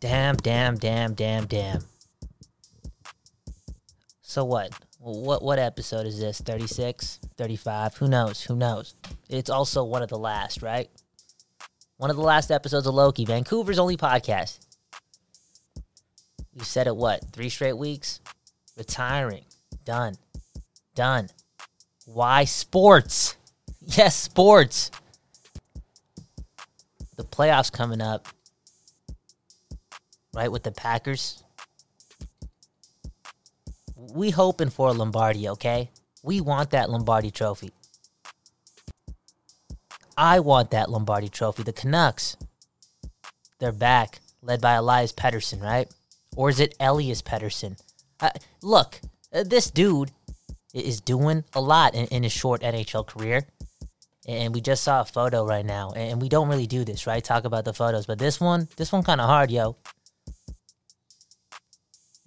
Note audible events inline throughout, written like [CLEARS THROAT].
Damn, damn, damn, damn, damn. So what? What what episode is this? 36? 35? Who knows? Who knows? It's also one of the last, right? One of the last episodes of Loki, Vancouver's only podcast. You said it what? Three straight weeks? Retiring. Done. Done. Why sports? Yes, sports. The playoffs coming up. Right with the Packers. We hoping for a Lombardi, okay? We want that Lombardi trophy. I want that Lombardi trophy. The Canucks. They're back, led by Elias Pettersson, right? Or is it Elias Pettersson? Uh, look, uh, this dude is doing a lot in, in his short NHL career. And we just saw a photo right now. And we don't really do this, right? Talk about the photos. But this one, this one kind of hard, yo.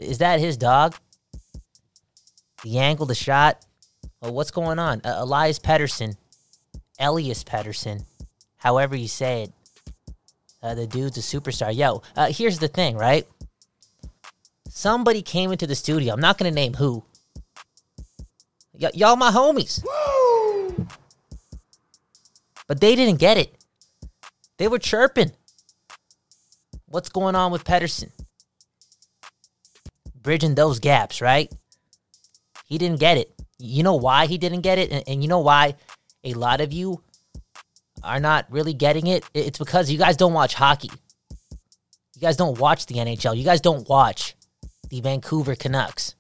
Is that his dog? The angle, the shot. Well, what's going on? Uh, Elias Pettersson, Elias Pettersson, however you say it. Uh, the dude's a superstar. Yo, uh, here's the thing, right? Somebody came into the studio. I'm not gonna name who. Y- y'all my homies. Woo! But they didn't get it. They were chirping. What's going on with Pettersson? Bridging those gaps, right? He didn't get it. You know why he didn't get it? And, and you know why a lot of you are not really getting it? It's because you guys don't watch hockey. You guys don't watch the NHL. You guys don't watch the Vancouver Canucks.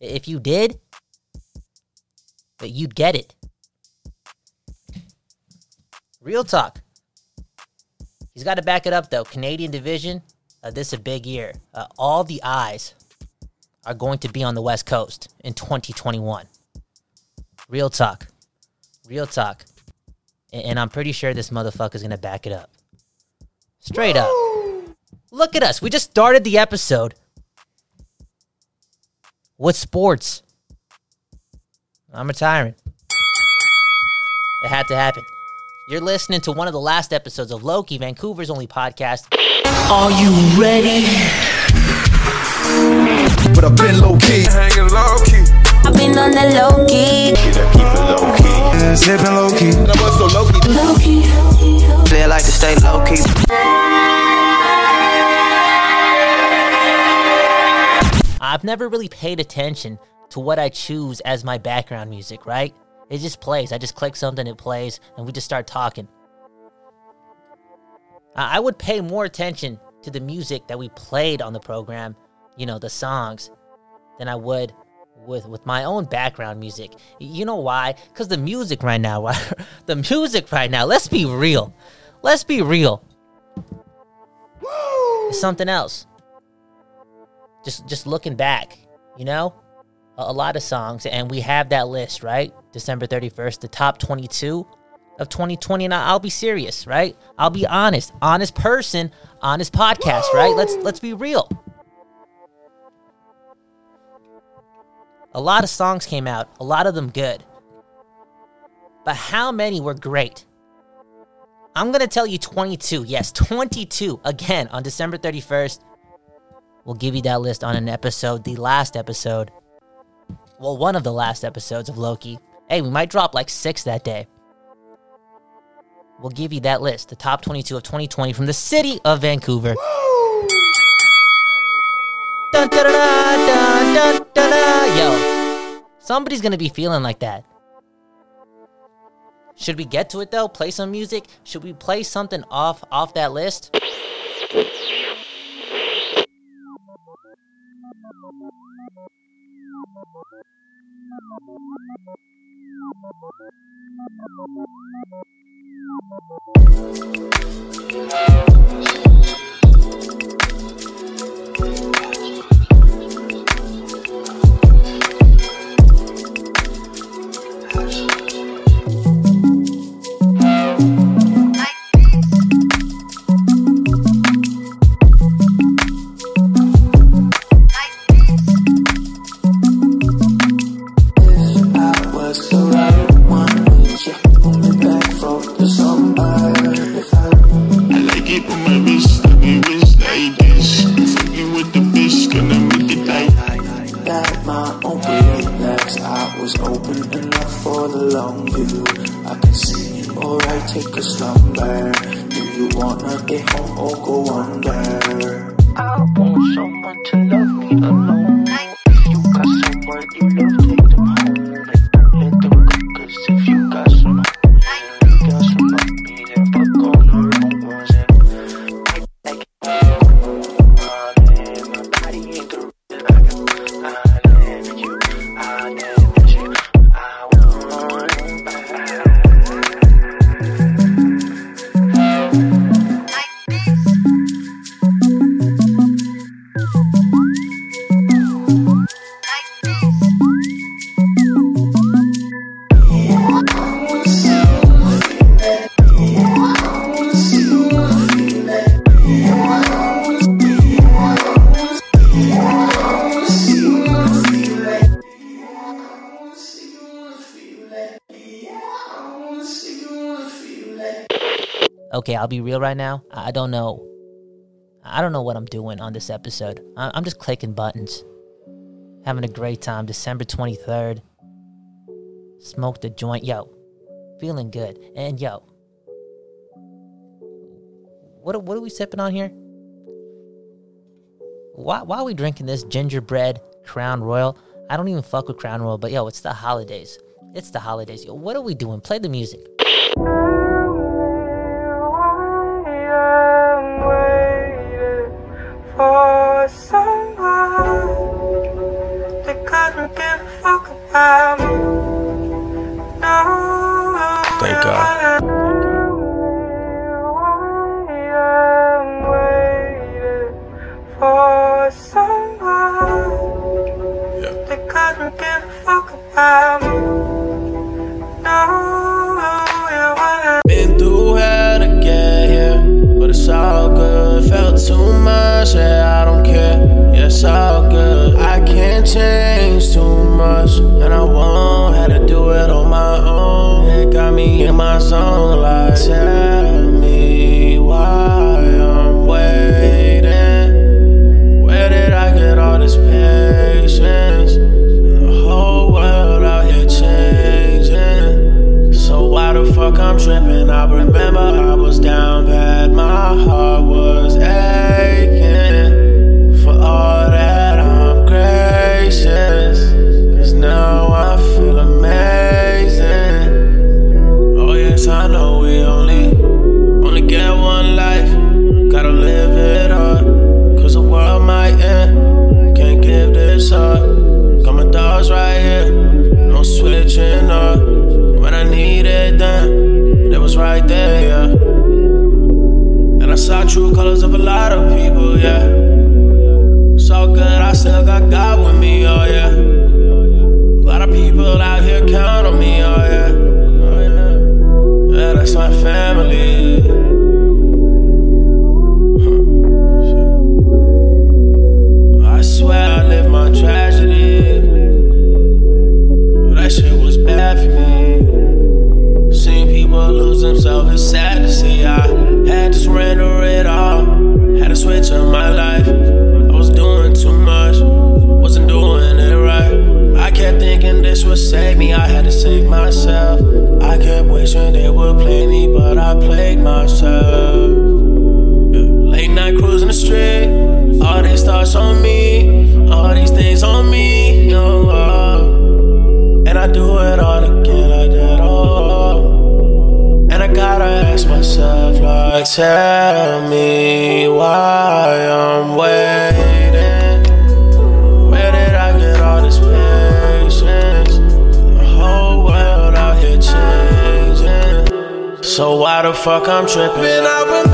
If you did, you'd get it. Real talk. He's got to back it up though. Canadian division, uh, this is a big year. Uh, all the eyes are going to be on the West Coast in 2021. Real talk. Real talk. And, and I'm pretty sure this motherfucker's going to back it up. Straight up. Look at us. We just started the episode with sports. I'm retiring. It had to happen. You're listening to one of the last episodes of Loki, Vancouver's only podcast. Are you ready? But I've been low key. Hanging low key. I've been on the low key. Keep it low key. Yeah, sipping low key. And I was so low key. Low key. They like to stay low key. I've never really paid attention to what I choose as my background music, right? It just plays. I just click something, it plays, and we just start talking. I would pay more attention to the music that we played on the program, you know, the songs, than I would with with my own background music. You know why? Cuz the music right now, [LAUGHS] the music right now, let's be real. Let's be real. It's something else. Just just looking back, you know? A, lot of songs and we have that list, right? December 31st, the top 22 of 2020 and I- I'll be serious, right? I'll be honest. Honest person, honest podcast, right? Let's let's be real. A lot of songs came out, a lot of them good. But how many were great? I'm going to tell you 22. Yes, 22 again on December 31st. We'll give you that list on an episode, the last episode. Well, one of the last episodes of Loki. Hey, we might drop like six that day. We'll give you that list, the top 22 of 2020 from the city of Vancouver. Dun. Yo, somebody's gonna be feeling like that. Should we get to it though? Play some music? Should we play something off off that list? One. You feel right now. I don't know. I don't know what I'm doing on this episode. I'm just clicking buttons, having a great time. December 23rd, smoked a joint. Yo, feeling good. And yo, what, what are we sipping on here? Why, why are we drinking this gingerbread Crown Royal? I don't even fuck with Crown Royal, but yo, it's the holidays. It's the holidays. Yo, what are we doing? Play the music. with someone that couldn't give a fuck about me. No. Thank God. How the fuck I'm tripping?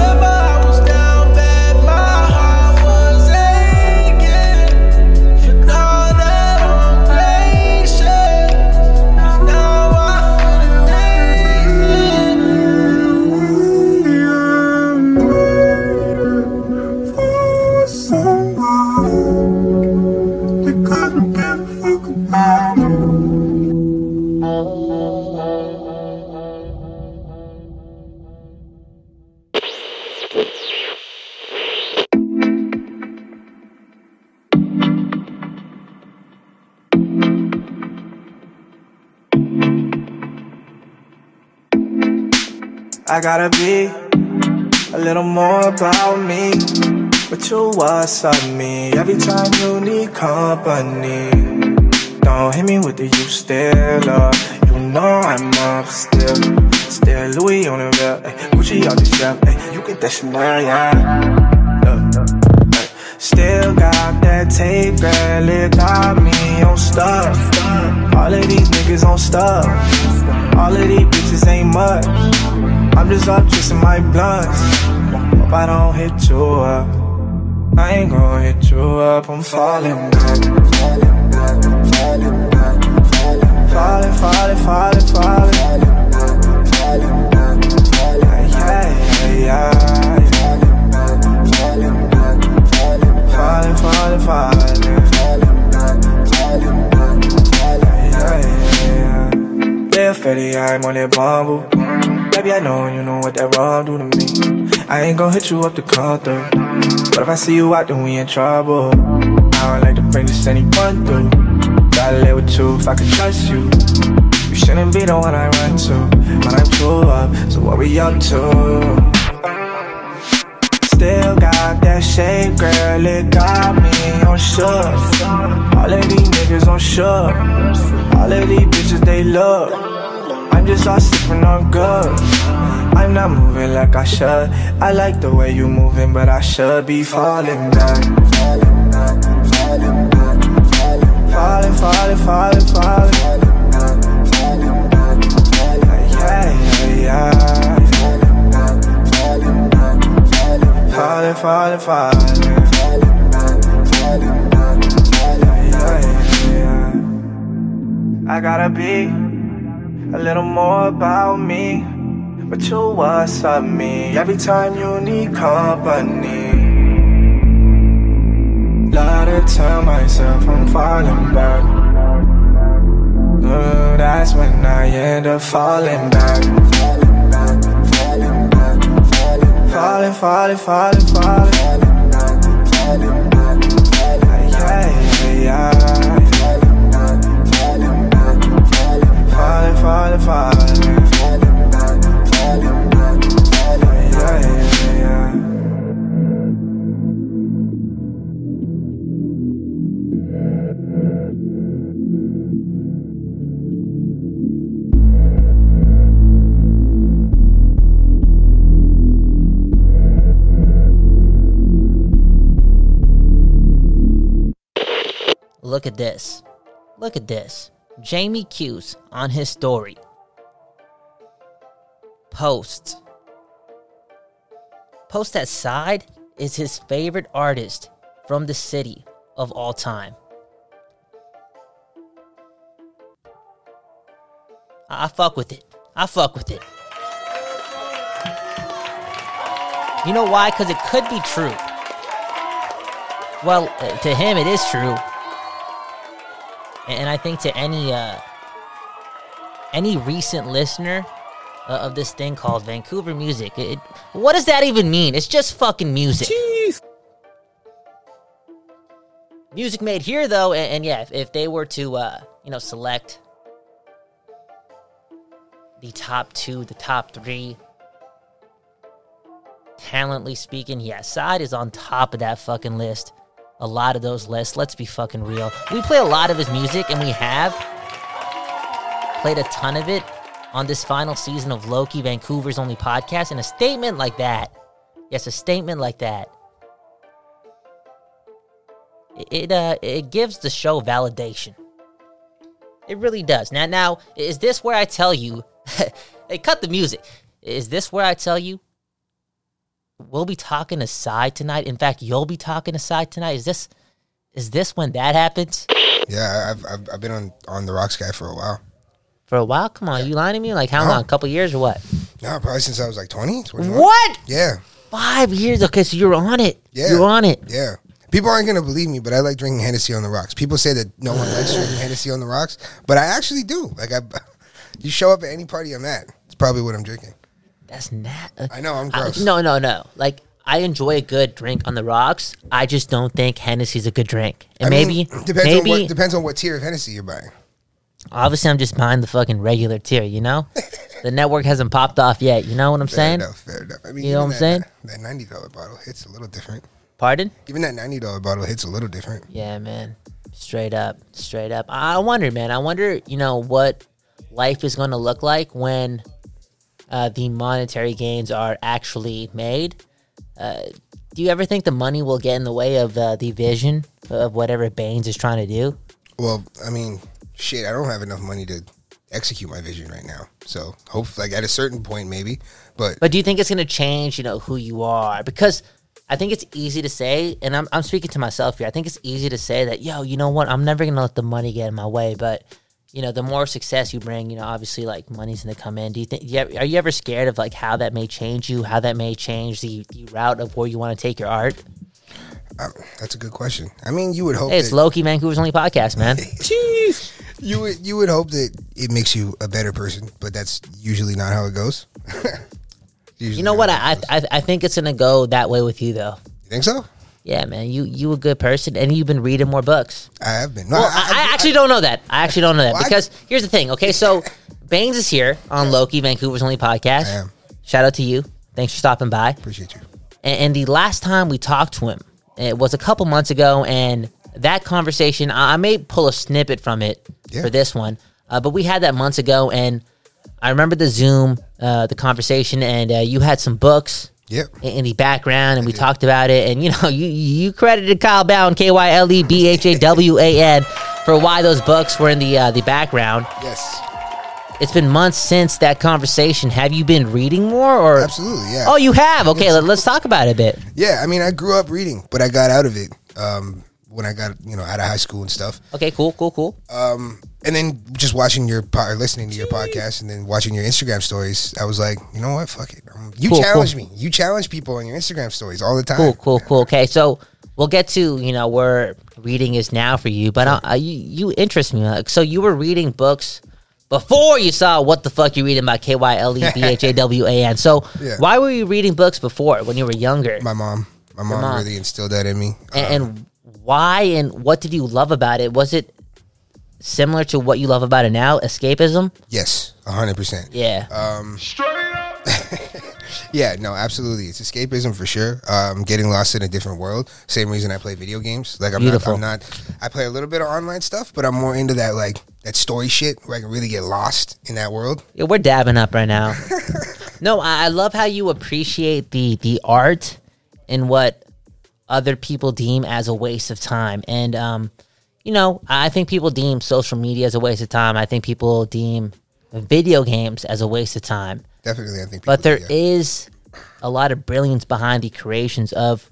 Gotta be a little more about me. But you what's up me every time you need company. Don't hit me with the you still up. You know I'm up still. Still Louis on the belt, eh. ay, Gucci out the shelf, ay, you get that Chanel, yeah. Look, ay, Still got that tape, it got me on stuff. All of these niggas on stuff. All of these bitches ain't much. I'm just up twisting my blunts. Hope I don't hit you up. I ain't gon' hit you up, I'm falling back. Falling back, falling back, falling Falling, falling, falling, falling. Falling back, falling Yeah, yeah, yeah. Falling back, falling back, falling Falling, falling, falling. Falling back, falling back, falling Yeah, yeah, yeah. Live fatty, I'm on that bumble. Baby, I know you know what that wrong do to me. I ain't gon' hit you up to through. But if I see you out, then we in trouble. I don't like to bring this anyone through. Gotta live with you if I can trust you. You shouldn't be the one I run to. When I'm too up, so what we up to? Still got that shape, girl, it got me on shook. All of these niggas on shook. All of these bitches, they look. I'm just all sipping on good. I'm not moving like I should. I like the way you moving, but I should be falling back. Falling back, falling back, falling Falling, falling, falling, falling. Falling falling. I gotta be a little more about me. But you what's up me every time you need company. Love to tell myself I'm falling back. Ooh, that's when I end up falling back. Falling falling falling Falling, falling, Falling, falling, back, falling back, falling Yeah, yeah, yeah. Look at this. Look at this. Jamie Hughes on his story posts. Post that side is his favorite artist from the city of all time. I, I fuck with it. I fuck with it. You know why? Because it could be true. Well, uh, to him, it is true and I think to any uh, any recent listener uh, of this thing called Vancouver music, it, what does that even mean? It's just fucking music. Music made here, though, and, and yeah, if, if they were to uh, you know select the top two, the top three, talently speaking, yeah, Side is on top of that fucking list a lot of those lists. Let's be fucking real. We play a lot of his music, and we have played a ton of it on this final season of Loki, Vancouver's only podcast. And a statement like that, yes, a statement like that, it uh, it gives the show validation. It really does. Now, now, is this where I tell you? [LAUGHS] hey, cut the music. Is this where I tell you we'll be talking aside tonight. In fact, you'll be talking aside tonight. Is this is this when that happens? Yeah, I've, I've I've been on on the Rocks guy for a while. For a while? Come on, you lying to me? Like how No. long? A couple years or what? No, probably since I was like 20. 21. What? Yeah, Five years? Okay, so you're on it. Yeah. You're on it. yeah. People aren't gonna believe me, but I like drinking Hennessy on the rocks. People say that no one likes drinking Hennessy on the rocks, but I actually do. Like I, [LAUGHS] you show up at any party I'm at, it's probably what I'm drinking. That's not. I know I'm gross. no, no, no. Like I enjoy a good drink on the rocks. I just don't think Hennessy's a good drink. And I mean, maybe, depends maybe on what depends on what tier of Hennessy you're buying. Obviously, I'm just behind the fucking regular tier. You know, the network hasn't popped off yet. You know what I'm Fair saying? enough. Fair enough. I mean, You know what I'm saying? That, that ninety dollar bottle hits a little different. Pardon? Even that ninety dollar bottle hits a little different. Yeah, man. Straight up, straight up. I I wonder, man. I wonder, you know, what life is going to look like when uh, the monetary gains are actually made. Uh, do you ever think the money will get in the way of uh, the vision of whatever Baines is trying to do? Well, I mean, shit, I don't have enough money to execute my vision right now. So, hope like at a certain point, maybe. But But do you think it's to change, you know, who you are? Because I think it's easy to say, and I'm, I'm speaking to myself here. I think it's easy to say that, yo, you know what? I'm never to let the money get in my way. But, you know, the more success you bring, you know, obviously like money's to come in. Do you think, ever- are you ever scared of like how that may change you, how that may change the, the route of where you want to take your art? That's a good question. I mean, you would hope Hey, it's that, Loki, Vancouver's only podcast, man. [LAUGHS] you would you would hope that it makes you a better person, but that's usually not how it goes. [LAUGHS] You know what? I. I I think it's to go that way with you, though. you think so? Yeah, man. You you a good person, and you've been reading more books. I have been. No, Well, I, I actually don't know that. I actually don't know that Well, I- because here's the thing. Okay, so [LAUGHS] Baines is here on Loki, Vancouver's only podcast. I am. Shout out to you. Thanks for stopping by. appreciate you. And, and the last time we talked to him, it was a couple months ago, and that conversation, I, I may pull a snippet from it Yeah. for this one, uh, but we had that months ago, and I remember the Zoom, uh, the conversation, and uh, you had some books Yep. in, the background, and we did. talked about it. And you know, you you credited Kyle Bhawan, K Y L E B H A W A N, for why those books were in the uh, the background. Yes. It's been months since that conversation. Have you been reading more, or Absolutely. Yeah. oh, you have? Okay, let, us talk about it a bit. Yeah. I mean, I grew up reading, but I got out of it um, when I got you know out of high school and stuff. Okay, cool, cool, cool. Um, and then just watching your po- or listening to your podcast and then watching your Instagram stories, I was like, you know what, fuck it. Um, you Cool, challenge cool. me. You challenge people on your Instagram stories all the time. Cool, cool, cool. Okay, so we'll get to you know where reading is now for you, but uh, uh, you you interest me. Like, so you were reading books before you saw what the fuck you reading about K Y L E B H A W A N. So [LAUGHS] Yeah. why were you reading books before when you were younger? My mom, my mom, mom. really instilled that in me. and, Um, and why and what did you love about it? Was it similar to what you love about it now? Escapism? yes, hundred percent. Yeah. Um, yeah, no, absolutely. It's escapism for sure. Um, getting lost in a different world. Same reason I play video games. Like I'm Beautiful. not, I'm not. I play a little bit of online stuff, but I'm more into that like that story shit where I can really get lost in that world. Yeah, we're dabbing up right now. [LAUGHS] no, I, I love how you appreciate the the art and what other people deem as a waste of time. And um, you know, I think people deem social media as a waste of time. I think people deem video games as a waste of time. Definitely, I think. But there do, is a lot of brilliance behind the creations of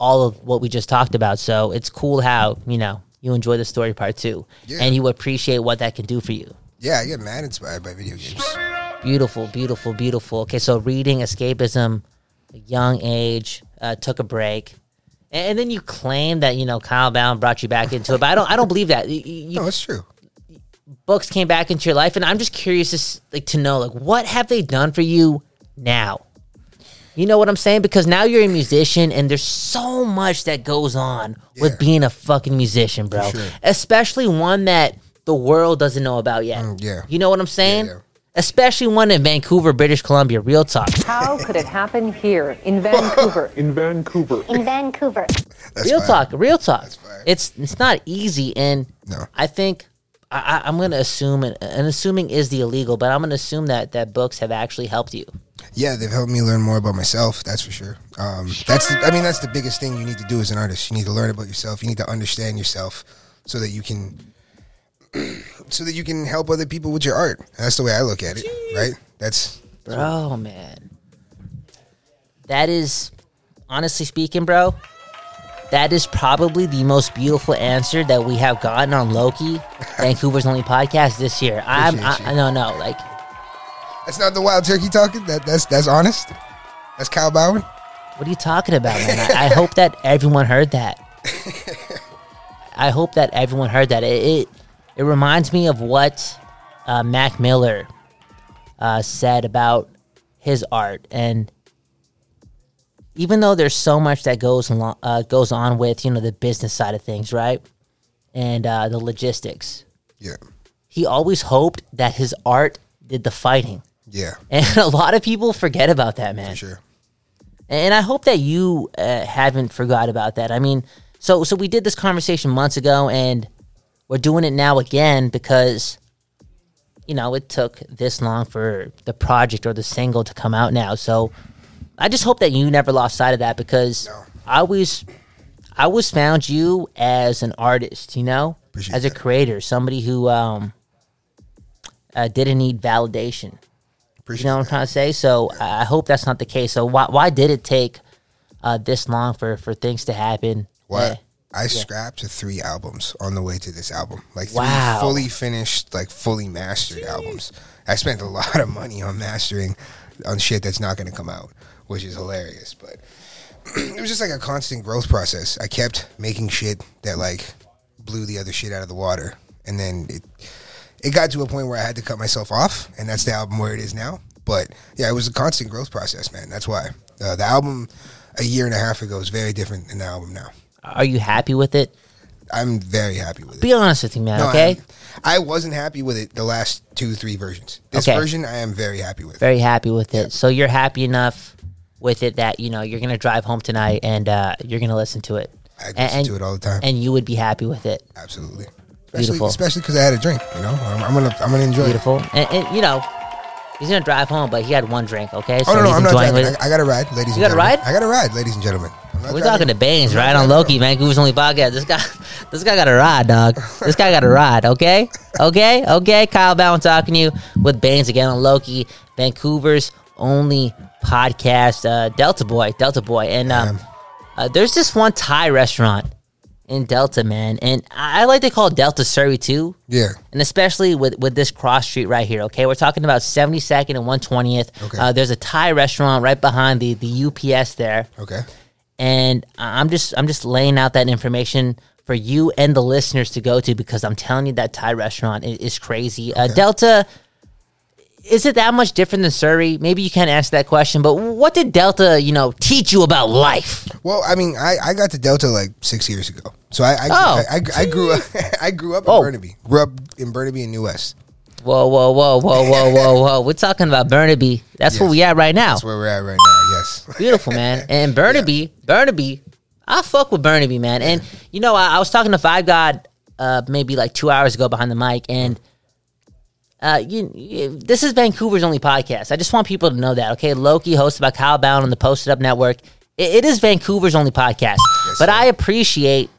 all of what we just talked about. So it's cool how, you know, you enjoy the story part too. Yeah. And you appreciate what that can do for you. Yeah, I get mad inspired by video games. Beautiful, beautiful, beautiful. Okay, so reading escapism, young age, uh, took a break. And, and then you claim that, you know, Kyle Bhawan brought you back into it. But I don't I don't believe that. You- No, it's true. Books came back into your life and i'm just curious to, like, to know like what have they done for you now you know what i'm saying because now you're a musician and there's so much that goes on Yeah. with being a fucking musician bro sure. especially one that the world doesn't know about yet Mm, yeah. you know what i'm saying yeah. especially one in vancouver british columbia real talk How could it happen here in [LAUGHS] Vancouver? In Vancouver. In Vancouver. That's real fine. talk real talk fire. it's it's not easy and No. i think I, I- I'm gonna assume, and, and assuming is the illegal, but I'm gonna assume that that books have actually helped you. Yeah, they've helped me learn more about myself. That's for sure. Um, that's the, I mean, that's the biggest thing you need to do as an artist. You need to learn about yourself. You need to understand yourself so that you can, [CLEARS THROAT] so that you can help other people with your art. That's the way I look at it. Right? That's Bro, man. That is, honestly speaking, bro, that is probably the most beautiful answer that we have gotten on Loki, [LAUGHS] Vancouver's only podcast this year. I'm, I, Appreciate I you. don't know, like, that's not the wild turkey talking. That that's that's honest. That's Kyle Bhawan. what are you talking about, man? I, I hope that everyone heard that. [LAUGHS] I hope that everyone heard that. It, it, it reminds me of what uh, Mac Miller uh, said about his art, and even though there's so much that goes along, uh, goes on with you know the business side of things, right, and uh, the logistics, Yeah. he always hoped that his art did the fighting. Yeah, [LAUGHS] And a lot of people forget about that, man. for sure. And I hope that you uh, haven't forgot about that. I mean, so so we did this conversation months ago, and we're doing it now again because, you know, it took this long for the project or the single to come out now. So I just hope that you never lost sight of that because No. I always, I always found you as an artist, you know, Appreciate as a that. creator, somebody who um, uh, didn't need validation. Appreciate You know what I'm trying to say? So I I hope that's not the case. So why why did it take uh, this long for for things to happen? Why? Uh, I scrapped three albums on the way to this album. Like three Wow. fully finished, like fully mastered albums. I spent a lot of money on mastering on shit that's not going to come out, which is hilarious. But [CLEARS THROAT] it was just like a constant growth process. I kept making shit that like blew the other shit out of the water, and then it it got to a point where I had to cut myself off, and that's the album where it is now. But yeah, it was a constant growth process, man. That's why uh, the album a year and a half ago is very different than the album now. Are you happy with it? I'm very happy with it. Be honest with me, man. No, okay, I'm- I wasn't happy with it the last two, three versions. This Okay. version, I am very happy with. very happy with it. So you're happy enough with it that you know you're gonna drive home tonight and uh, you're gonna listen to it. I listen and, to it all the time. and you would be happy with it. Absolutely. Especially, Beautiful. Especially because I had a drink. You know, I'm, I'm gonna, I'm gonna enjoy Beautiful, and, and you know he's gonna drive home, but he had one drink. Okay, so Oh no, no, he's I'm not driving. it. I, I got a ride, ladies. You and got a gentlemen. ride? I got a ride, ladies and gentlemen. We're talking to Baines, right on. Loki, Vancouver's only podcast. This guy, [LAUGHS] this guy got a ride, dog. This guy got a ride. Okay, okay, okay. Kyle Bhawan talking to you with Baines again on Loki, Vancouver's only podcast. Uh, Delta Boy, Delta Boy, and um, uh, there's this one Thai restaurant in Delta, man, and I I like to call it Delta Surrey too Yeah. and especially with with this cross street right here. Okay, we're talking about 72nd and 120th. Okay. Uh, there's a Thai restaurant right behind the the UPS there, Okay. and I'm just I'm just laying out that information for you and the listeners to go to because I'm telling you that Thai restaurant is, is crazy. Uh, Delta. Is it that much different than Surrey? Maybe you can't answer that question, but what did Delta, you know, teach you about life? Well, I mean, I, I got to Delta like six years ago, so I I, Oh, I, I, I grew up [LAUGHS] I grew up in Oh. Burnaby, grew up in Burnaby and New West. Whoa, whoa, whoa, whoa, whoa, whoa, whoa! We're talking about Burnaby. That's where we at right now. That's where we're at right now. Yes. [LAUGHS] Beautiful, man. And Burnaby, Burnaby, I fuck with Burnaby, man. And you know, I, I was talking to Five God uh, maybe like two hours ago behind the mic, and uh, you, you- this is Vancouver's only podcast. I just want people to know that, okay? Loki, hosted by Kyle Bhawan on the Posted Up Network. It, it is Vancouver's only podcast, but sir. I appreciate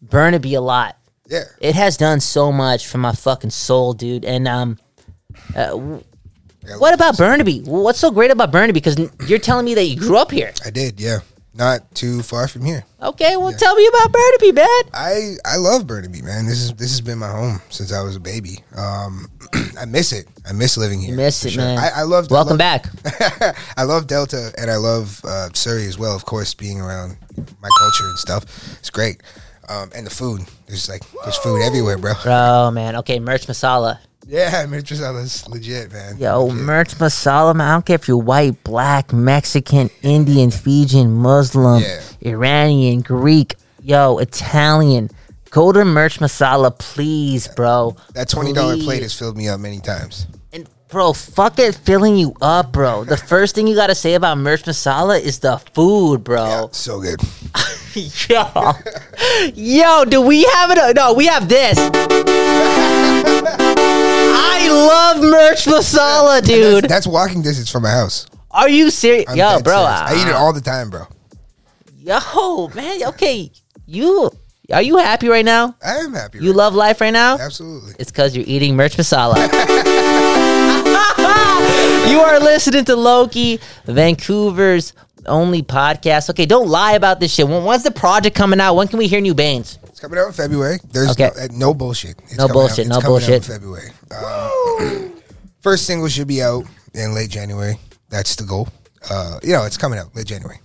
Burnaby a lot. Yeah. It has done so much for my fucking soul, dude. And um, uh, Yeah, what about Burnaby? What's so great about Burnaby? Because you're telling me that you grew up here. I did. Yeah. Not too far from here. Okay, well, tell me about Burnaby, man. I I love Burnaby, man. This is this has been my home since I was a baby. Um, [CLEARS THROAT] I miss it. I miss living here. You miss it, man. I, I love. Welcome I love, back. [LAUGHS] I love Delta and I love uh, Surrey as well. Of course, being around my culture and stuff, it's great. Um, and the food, there's like there's food everywhere, bro. Bro, man. Okay, Mirch Masala. Yeah, [LAUGHS] Mitch is legit, man. Yo, Legit. Mirch Masala, man. I don't care if you're white, black, Mexican, Indian, Fijian, Muslim, Yeah. Iranian, Greek, yo, Italian. Go to Mirch Masala, please, bro. That twenty dollar Please. plate has filled me up many times. And bro, fuck it filling you up, bro. The [LAUGHS] first thing you gotta say about Mirch Masala is the food, bro. Yeah, so good. [LAUGHS] Yo, yo, do we have it? No, we have this. Love Mirch Masala, dude. That's walking distance from my house. Are you serious? I'm Yo, dead bro. serious. I eat it all the time, bro. Yo, man. Okay, you are you happy right now? I am happy. You right love life right now? now. absolutely. It's because you're eating Mirch Masala. [LAUGHS] [LAUGHS] you are listening to Loki, Vancouver's only podcast. Okay, don't lie about this shit. When, when's the project coming out? When can we hear new Baines? Coming out in February. There's Okay. no, uh, no bullshit. It's No bullshit, no it's coming out bullshit. in February. Um, [CLEARS THROAT] first single should be out in late January. That's the goal. Uh, you know, it's coming out late January.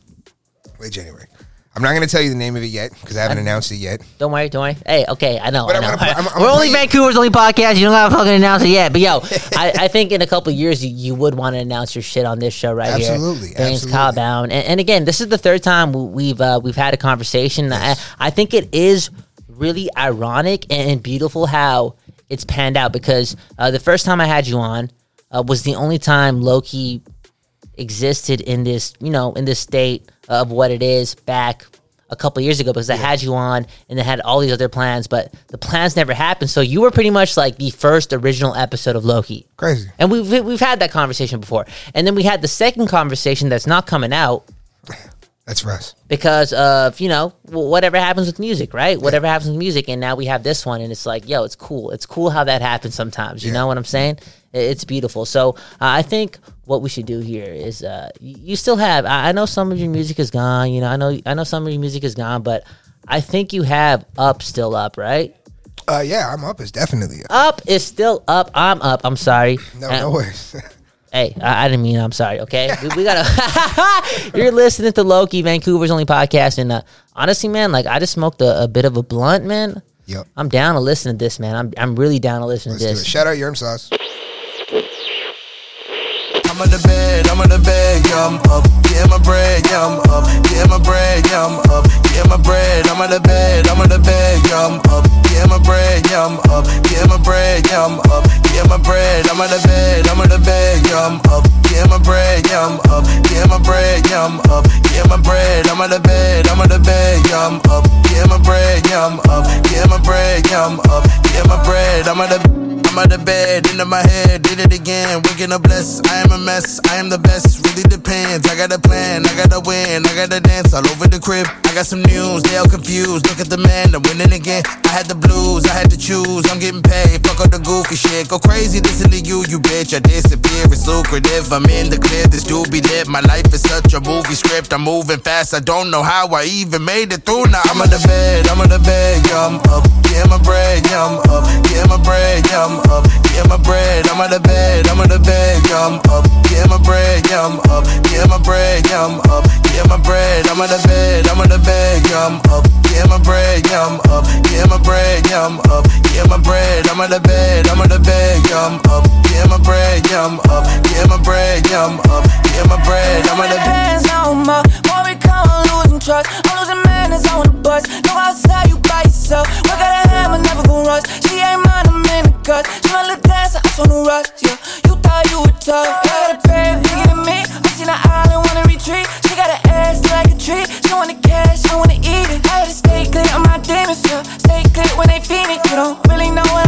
Late January. I'm not going to tell you the name of it yet because I haven't announced it yet. Don't worry, don't worry. Hey, okay, I know, I know. gonna I'm- I'm We're only Vancouver's only podcast. You don't gotta fucking announce it yet. But yo, [LAUGHS] I, I think in a couple of years you, you would want to announce your shit on this show right Absolutely, here. Baines absolutely. Kyle Bhawan. And, and again, this is the third time we- we've uh, we've had a conversation. I, I think it is really ironic and beautiful how it's panned out because uh, the first time I had you on uh, was the only time Loki existed in this, you know, in this state of what it is back a couple years ago because I had you on and they had all these other plans, but the plans never happened. So you were pretty much like the first original episode of Loki. Crazy. And we've we've had that conversation before. And then we had the second conversation that's not coming out That's Russ. because of you know whatever happens with music, right? Whatever happens with music, and now we have this one, and it's like, yo, it's cool. It's cool how that happens sometimes. You Yeah. know what I'm saying? It's beautiful. So uh, I think what we should do here is, uh, you still have. I I know some of your music is gone. You know, I know I know some of your music is gone, but I think you have up still up, right? Uh, yeah, I'm up. Is definitely up. Up is still up. I'm up. I'm sorry. No, Uh, no worries. [LAUGHS] Hey, I, I didn't mean. I'm sorry. Okay, [LAUGHS] we, we gotta. [LAUGHS] You're listening to Loki, Vancouver's only podcast, and uh, honestly, man, like I just smoked a, a bit of a blunt, man. yep. I'm down to listen to this, man. I'm I'm really down to listen Let's to this. Shout out Yerm Sauce. I'm on the bed, I'm on the bed, yeah, I'm up. Yeah, my bread, yeah, I'm up. Yeah, my bread, yeah, I'm up. Yeah, my bread, I'm on the bed, I'm on the bed, yeah, I'm up. Yeah, my bread, yeah, I'm up. Yeah, my bread, yeah, I'm up. Yeah, my bread, I'm on the bed, I'm on the bed, yeah, I'm up. Yeah, my bread, yeah, I'm up. Yeah, my bread, yeah, I'm up. Yeah, my bread, I'm on the bed, I'm on the bed, yeah, I'm up. My bread, yeah, I'm up. My bread, yeah, I'm up. My bread, I'm on the I'm out of bed, into my head, did it again. Waking up blessed, I am a mess, I am the best, really depends. I got a plan, I gotta win, I gotta dance all over the crib. I got some news, they all confused. Look at the man, I'm winning again. I had the blues, I had to choose, I'm getting paid. Fuck all the goofy shit, go crazy, listen to you, you bitch. I disappear, it's lucrative. I'm in the clear, this do be lit. My life is such a movie script, I'm moving fast, I don't know how I even made it through. Now I'm on the bed, I'm on the bed, yeah, I'm up. Yeah, my bread, yeah, I'm up. Yeah, my bread, yeah, I'm up. Yeah, my bread, I'm on the bed, I'm on the bed, yeah, I'm up. Yeah, my bread, yeah, I'm up. Yeah, my bread, yeah, I'm up. Yeah, my bread, I'm on the bed, I'm on the bed, yeah, I'm up. Yeah, my bread, yeah, I'm up. Yeah, my bread, yeah, I'm up. Yeah, my bread, I'm on the bed, I'm on the bed, yeah, I'm up. Yeah, my bread, yeah, I'm up. Yeah, my bread, yeah, I'm up. Yeah, my bread, I'm on the bed. trust. I'm losing manners on the bus. Go outside, you by yourself. Work at a hammer, never gon' rush. She ain't mine, I'm in cut. She little dancer, I on the rush. Yeah, you thought you were tough. Got a crib, bigger than me. I seen an island, wanna retreat. She got an ass like a tree. She wanna cash, I wanna eat it. I had to stay clear on my demons. Yeah, stay clear when they feed it. You don't really know what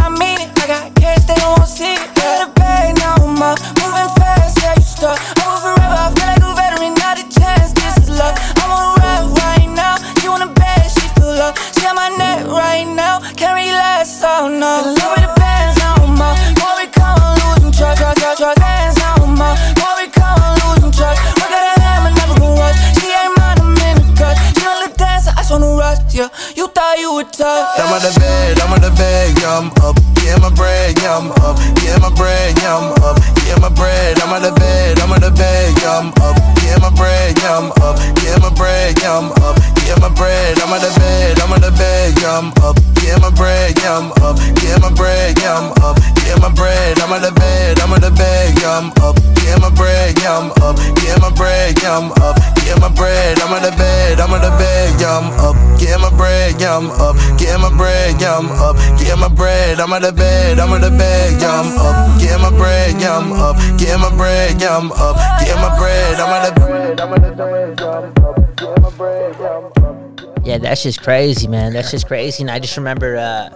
I'm up. Yeah, my bread, yeah, I'm up. Yeah, my bread, I'm on the bed, I'm on the bed, yeah, I'm up. Yeah, my bread, yeah, I'm up. Yeah, my bread, yeah, I'm up. Yeah, my bread, I'm on the bed, I'm on the bed, yeah, I'm up. Yeah, my bread, yeah, I'm up. Yeah, that's just crazy, man. That's just crazy. And I just remember uh,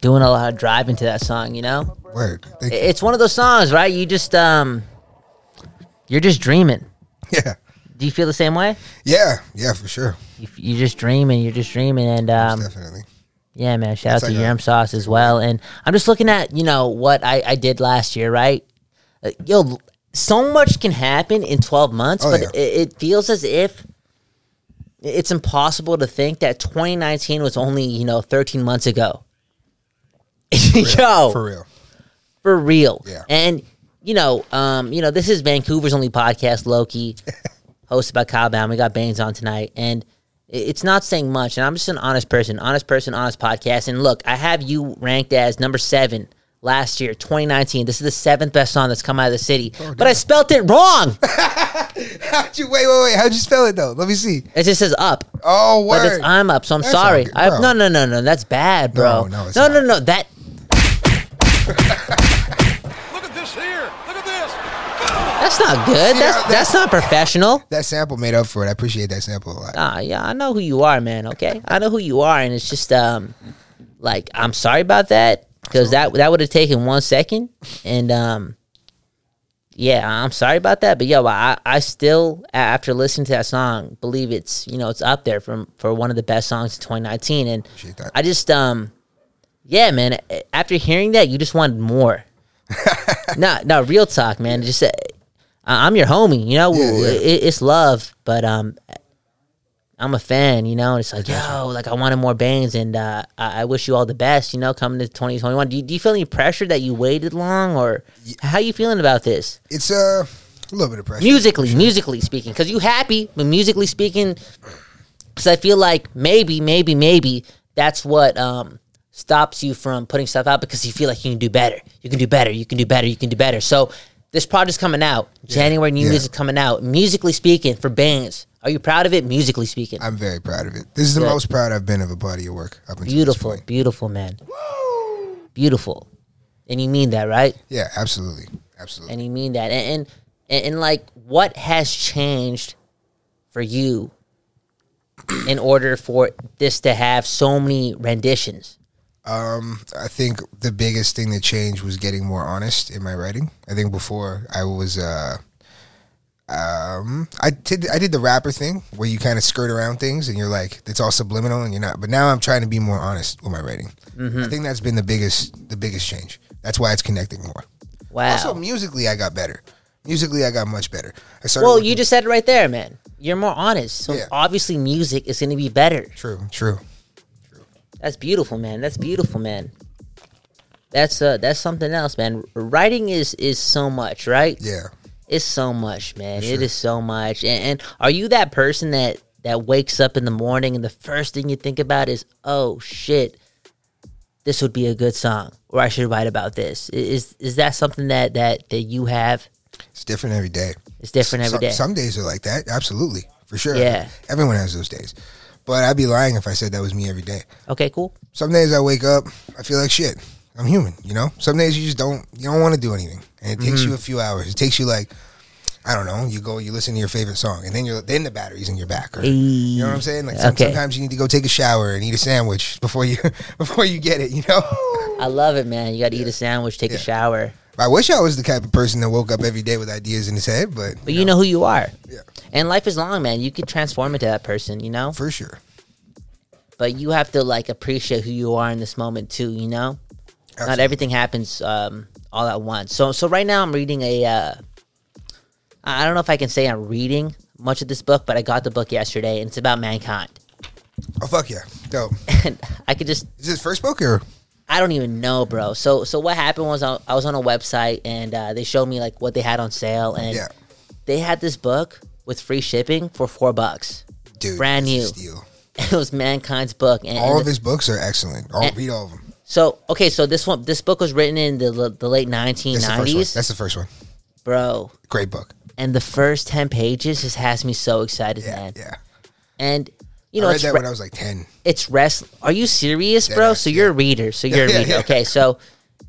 doing a lot of driving to that song. You know, Word. Thank you. it's one of those songs, right? You just um, you're just dreaming. [LAUGHS] Yeah. Do you feel the same way? Yeah. Yeah, for sure. You, you're just dreaming. You're just dreaming, and um, Definitely. Yeah, man. Shout out to Yerm Sauce as well. And I'm just looking at, you know, what I, I did last year, right? Uh, yo, so much can happen in 12 months, Oh, but yeah. it, it feels as if it's impossible to think that 2019 was only, you know, 13 months ago. [LAUGHS] yo, For real. for real. Yeah. And you know, um, you know, this is Vancouver's only podcast, Loki, [LAUGHS] hosted by Kyle Bhawan. We got Baines on tonight, and it's not saying much. And I'm just an honest person, honest person, honest podcast. And look, I have you ranked as number seven last year, 2019. This is the seventh best song that's come out of the city, Oh, but I spelt it wrong. [LAUGHS] How'd you wait, wait, wait? How'd you spell it though? Let me see. It just says up. Oh, But word. it's I'm up, so I'm That's sorry. good, I, no, no, no, no. That's bad, bro. No, no, it's no, no, not. no. That that's not good. Yeah, That's that- that's not professional. [LAUGHS] That sample made up for it. I appreciate that sample a lot. Ah, yeah, I know who you are, man. Okay, I know who you are, and it's just um, like I'm sorry about that because that that would have taken one second, and um, yeah, I'm sorry about that. But yo, I I still after listening to that song believe it's you know it's up there from for one of the best songs of 2019, and I just um, yeah, man. After hearing that, you just wanted more. [LAUGHS] no, no, real talk, man. Just uh, I- I'm your homie, you know. Yeah, yeah. It, it's love, but um, I'm a fan, you know. And it's like, yo, like I wanted more bangs, and uh, I, I wish you all the best, you know, coming to 2021. Do you, do you feel any pressure that you waited long, or how you feeling about this? It's uh, a little bit of pressure. Musically, musically speaking, because you happy, but musically speaking, because I feel like maybe, maybe, maybe that's what um stops you from putting stuff out because you feel like you can do better. You can do better. You can do better. You can do better. So this project's coming out. January, new yeah. music coming out. Musically speaking, for bands, are you proud of it? Musically speaking, I'm very proud of it. This is the most proud I've been of a body of work up until beautiful, beautiful man, beautiful, and you mean that, right? Yeah, absolutely, absolutely. and you mean that and, and and like what has changed for you in order for this to have so many renditions Um, I think the biggest thing that changed was getting more honest in my writing. I think before I was, uh, um, I did I did the rapper thing where you kind of skirt around things and you're like it's all subliminal and you're not. But now I'm trying to be more honest with my writing. I think that's been the biggest the biggest change. That's why it's connecting more. wow Also, musically, I got better. Musically, I got much better. I started. well working- you just said it right there man you're more honest so Yeah. obviously music is going to be better true, true. That's beautiful man that's beautiful man that's uh that's something else man writing is is so much right Yeah. It's so much, man. For It sure. is so much. And, and are you that person that that wakes up in the morning and the first thing you think about is, oh shit, this would be a good song, or I should write about this. Is is that something that that that you have? It's different every day. It's different every some, day. Some days are like that, absolutely, for sure. Yeah. everyone has those days. But I'd be lying if I said that was me every day. Okay, cool. Some days I wake up, I feel like shit. I'm human, you know. Some days you just don't, you don't want to do anything, and it takes Mm-hmm. you a few hours. It takes you like, I don't know. You go, you listen to your favorite song, and then you're then the battery's in your back. Or, you know what I'm saying? Like some, Okay. sometimes you need to go take a shower and eat a sandwich before you [LAUGHS] before you get it. You know. I love it, man. You got to eat a sandwich, take a shower, I wish I was the type of person that woke up every day with ideas in his head, but but you know who you are. Yeah. And life is long, man. You could transform into that person, you know. for sure. But you have to like appreciate who you are in this moment too, you know. Not everything happens um, all at once. So so right now I'm reading a. Uh, I don't know if I can say I'm reading much of this book, but I got the book yesterday, and it's about mankind. Oh fuck yeah, dope. And [LAUGHS] I could just Is this first book or? I don't even know, bro. So so what happened was I, I was on a website and uh, they showed me like what they had on sale, and Yeah, they had this book with free shipping for four bucks. dude, Brand new. steal. [LAUGHS] It was mankind's book, and, All and of his books are excellent. All, And- read all of them. So okay, so this one, this book was written in the the late nineteen nineties. That's the first one. That's the first one. bro. Great book. And the first ten pages just has me so excited, Yeah, man. yeah. And you know, I read that re- when I was like ten. it's rest. Are you serious, bro? so you're a reader. So you're [LAUGHS] Yeah, a reader. yeah. Okay, so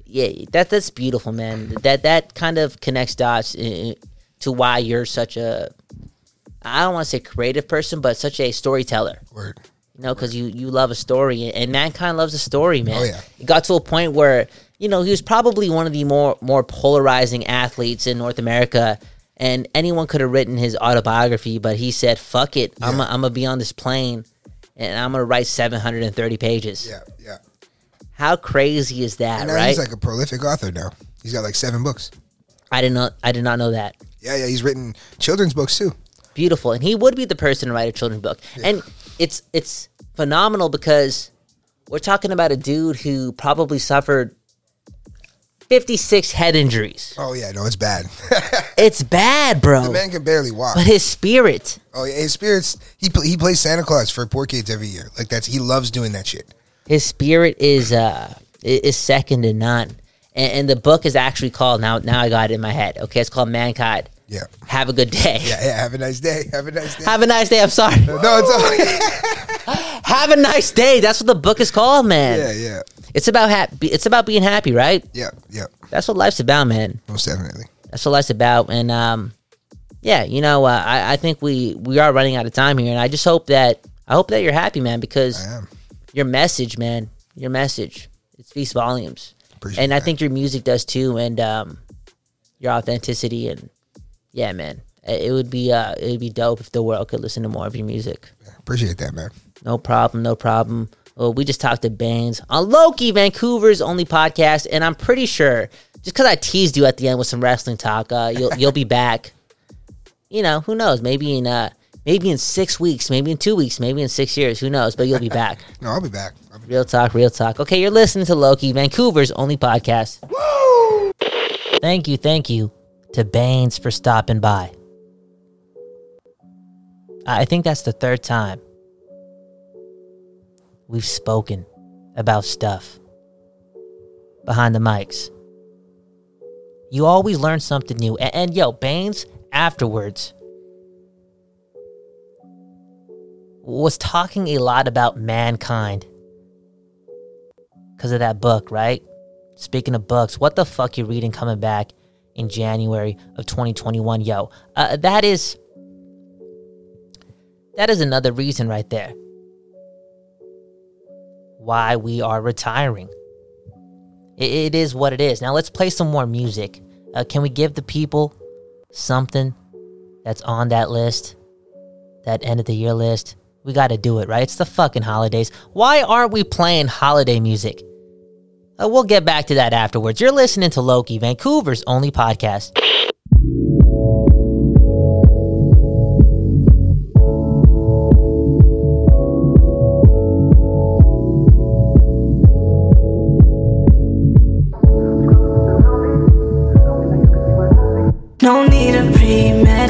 yeah, that that's beautiful, man. That that kind of connects dots uh, to why you're such a. I don't want to say creative person, but such a storyteller. Word. You know, because you you love a story, and mankind loves a story, man. Oh, yeah. It got to a point where you know he was probably one of the more more polarizing athletes in North America, and anyone could have written his autobiography, but he said, "Fuck it, I'm Yeah. I'm gonna be on this plane, and I'm gonna write 730 pages." Yeah, yeah. How crazy is that, right? he's like a prolific author now. He's got like seven books. I did not I did not know that. Yeah, yeah. He's written children's books too. Beautiful, and he would be the person to write a children's book, and it's it's phenomenal because we're talking about a dude who probably suffered 56 head injuries. Oh yeah, no, it's bad. [LAUGHS] It's bad, bro. the man can barely walk. But his spirit, oh yeah, his spirits. He he plays Santa Claus for poor kids every year. Like that's he loves doing that shit. his spirit is uh is second to none. And, and the book is actually called now. Now I got it in my head. Okay, it's called Mankind. Yeah, Have a good day. yeah, yeah. Have a nice day. Have a nice day. Have a nice day. I'm sorry. no, it's all. [LAUGHS] [LAUGHS] Have a nice day. That's what the book is called, man. yeah, yeah, It's about happy. It's about being happy, right? yeah, yeah. That's what life's about, man. Most definitely. That's what life's about. And um, yeah, you know, uh, I I think we we are running out of time here, and I just hope that I hope that you're happy, man, because your message, man, your message, it speaks volumes, and I think your music does too, and um, your authenticity, and yeah, man, it it would be uh, it would be dope if the world could listen to more of your music. Appreciate that, man. No problem, no problem. Well, we just talked to Baines on Loki, Vancouver's only podcast, and I'm pretty sure just because I teased you at the end with some wrestling talk, uh, you'll you'll be back. You know, who knows? Maybe in uh, maybe in six weeks, maybe in two weeks, maybe in six years. Who knows? But you'll be back. [LAUGHS] No, I'll be back. Real talk, real talk. Okay, you're listening to Loki, Vancouver's only podcast. Woo! Thank you, thank you to Baines for stopping by. I think that's the third time we've spoken about stuff behind the mics. You always learn something new. And, and yo, Baines afterwards was talking a lot about mankind because of that book, right? Speaking of books, what the fuck you reading coming back in January of 2021? Yo, uh, that is that is another reason right there why we are retiring. It, it is what it is. Now let's play some more music. Uh, can we give the people something that's on that list, that end of the year list? We got to do it, right? It's the fucking holidays. Why aren't we playing holiday music? Uh, we'll get back to that afterwards. You're listening to Loki, Vancouver's only podcast. No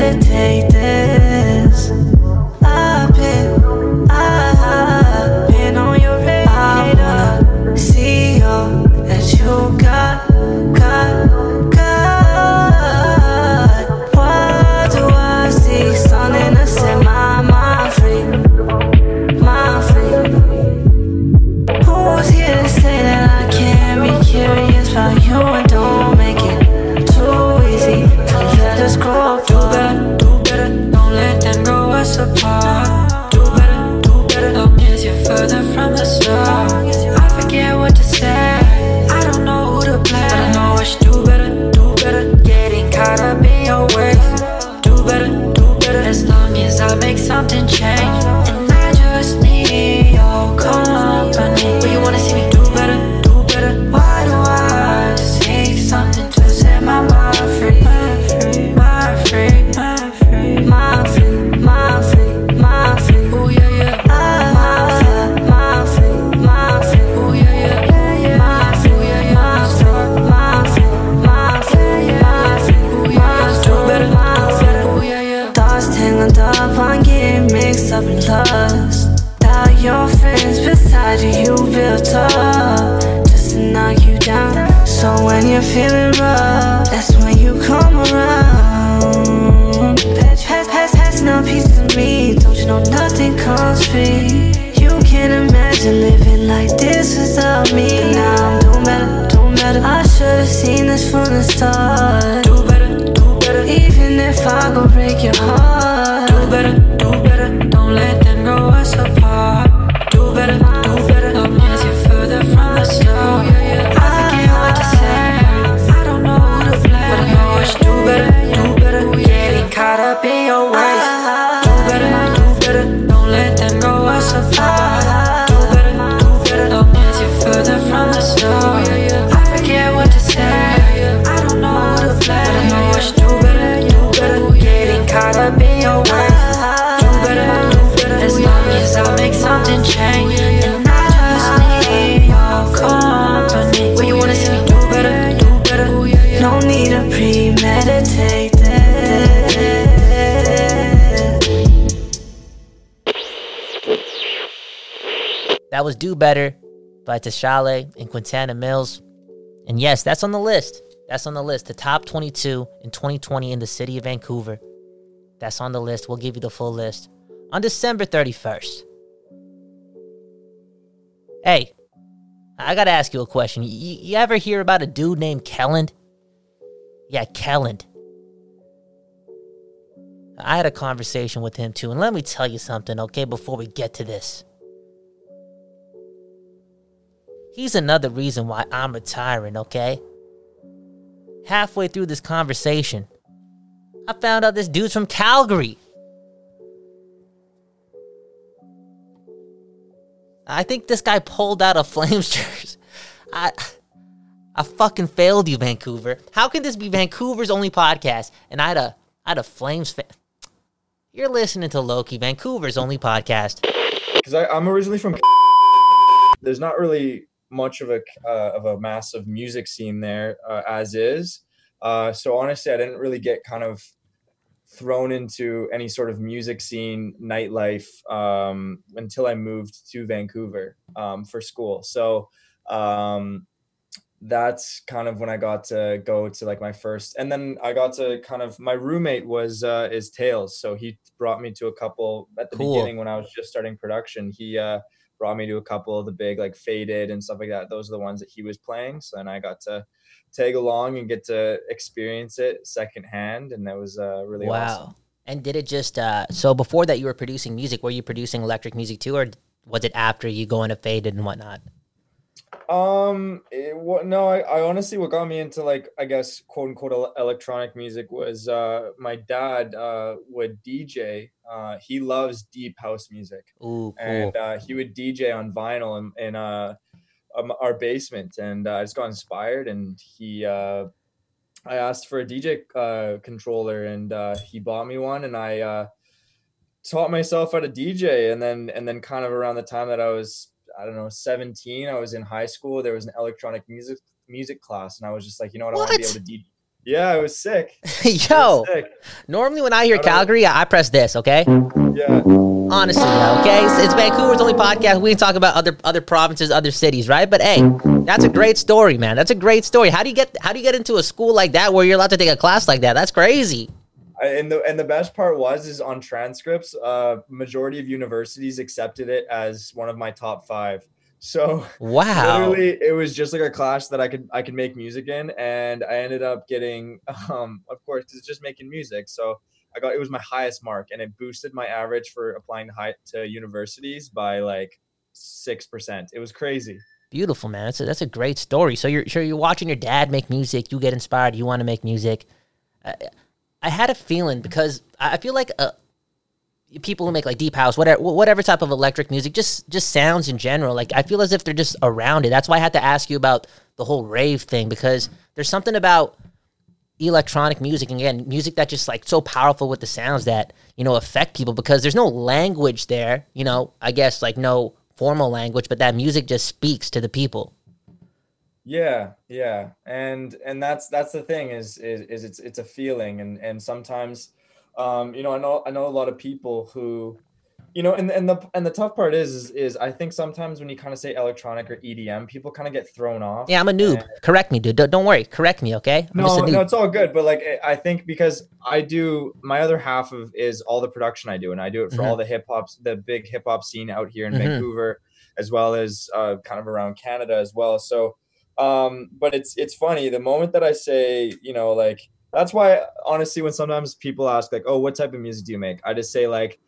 caught up in your ways. Do better. As long as I make something change. And I just need your company. You wanna see me do better, do better. No need to premeditate. That was Do Better by Tashale and Quintana Mills. And yes, that's on the list. That's on the list. The top 22 in 2020 in the city of Vancouver. That's on the list. We'll give you the full list on December 31st. Hey, I got to ask you a question. You, you ever hear about a dude named Kelland? Yeah, Kelland. I had a conversation with him too, and let me tell you something, okay, before we get to this. He's another reason why I'm retiring, okay? Halfway through this conversation, I found out this dude's from Calgary. I think this guy pulled out a [LAUGHS] Flames jersey. I, I fucking failed you, Vancouver. How can this be Vancouver's only podcast? And I had a, I had a Flames fan. You're listening to Loki, Vancouver's only podcast. because I'm originally from. There's not really much of a uh, of a massive music scene there uh, as is. Uh, so honestly, I didn't really get kind of thrown into any sort of music scene nightlife um, until I moved to Vancouver um, for school. So um, that's kind of when I got to go to like my first, and then I got to kind of my roommate was uh, is Tails, so he brought me to a couple at the Cool. beginning when I was just starting production. He uh, brought me to a couple of the big like faded and stuff like that. Those are the ones that he was playing, so then I got to tag along and get to experience it secondhand, and that was uh, really wow. awesome. And did it just uh so before that you were producing music, were you producing electric music too, or was it after you go into faded and whatnot? Um, it, what, no, I, I honestly, what got me into like, I guess, quote unquote, electronic music was, uh, my dad, uh, would DJ, uh, he loves deep house music Ooh, cool. and, uh, he would DJ on vinyl and, in, uh, um, our basement and, uh, I just got inspired and he, uh, I asked for a DJ, uh, controller and, uh, he bought me one and I, uh, taught myself how to DJ and then, and then kind of around the time that I was, I don't know, 17. I was in high school. There was an electronic music music class, and I was just like, you know what, I want to be able to DJ. Yeah, I was sick. [LAUGHS] Yo, sick. normally when I hear I Calgary, I I press this, okay? Yeah. Honestly, okay? It's, it's Vancouver's only podcast. We can talk about other other provinces, other cities, right? But hey, that's a great story, man. That's a great story. How do you get how do you get into a school like that where you're allowed to take a class like that? That's crazy. I, and the and the best part was is on transcripts. Uh, majority of universities accepted it as one of my top five. So Wow. literally, it was just like a class that I could I could make music in, and I ended up getting, [LAUGHS] um, of course, it's just making music. So I got it was my highest mark, and it boosted my average for applying to high to universities by like six percent. It was crazy. Beautiful, man. That's a, that's a great story. So you're sure you're watching your dad make music. You get inspired. You want to make music. I, I had a feeling because I feel like uh, people who make like deep house, whatever whatever type of electric music, just just sounds in general. Like I feel as if they're just around it. That's why I had to ask you about the whole rave thing because there's something about electronic music and again music that just like so powerful with the sounds that you know affect people because there's no language there you know i guess like no formal language but that music just speaks to the people Yeah, yeah, and and that's that's the thing is is, is it's it's a feeling, and and sometimes, um, you know, I know I know a lot of people who, you know, and and the and the tough part is is, is I think sometimes when you kind of say electronic or EDM, people kind of get thrown off. yeah i'm a noob and- correct me dude don't, don't worry correct me okay i'm no, no, it's all good. But like, I- think because I do my other half of is all the production I do, and I do it for Mhm. all the hip hops, the big hip hop scene out here in Mhm. Vancouver, as well as uh, kind of around Canada as well. So, um, but it's it's funny the moment that I say, you know, like that's why honestly, when sometimes people ask like, oh, what type of music do you make? I just say like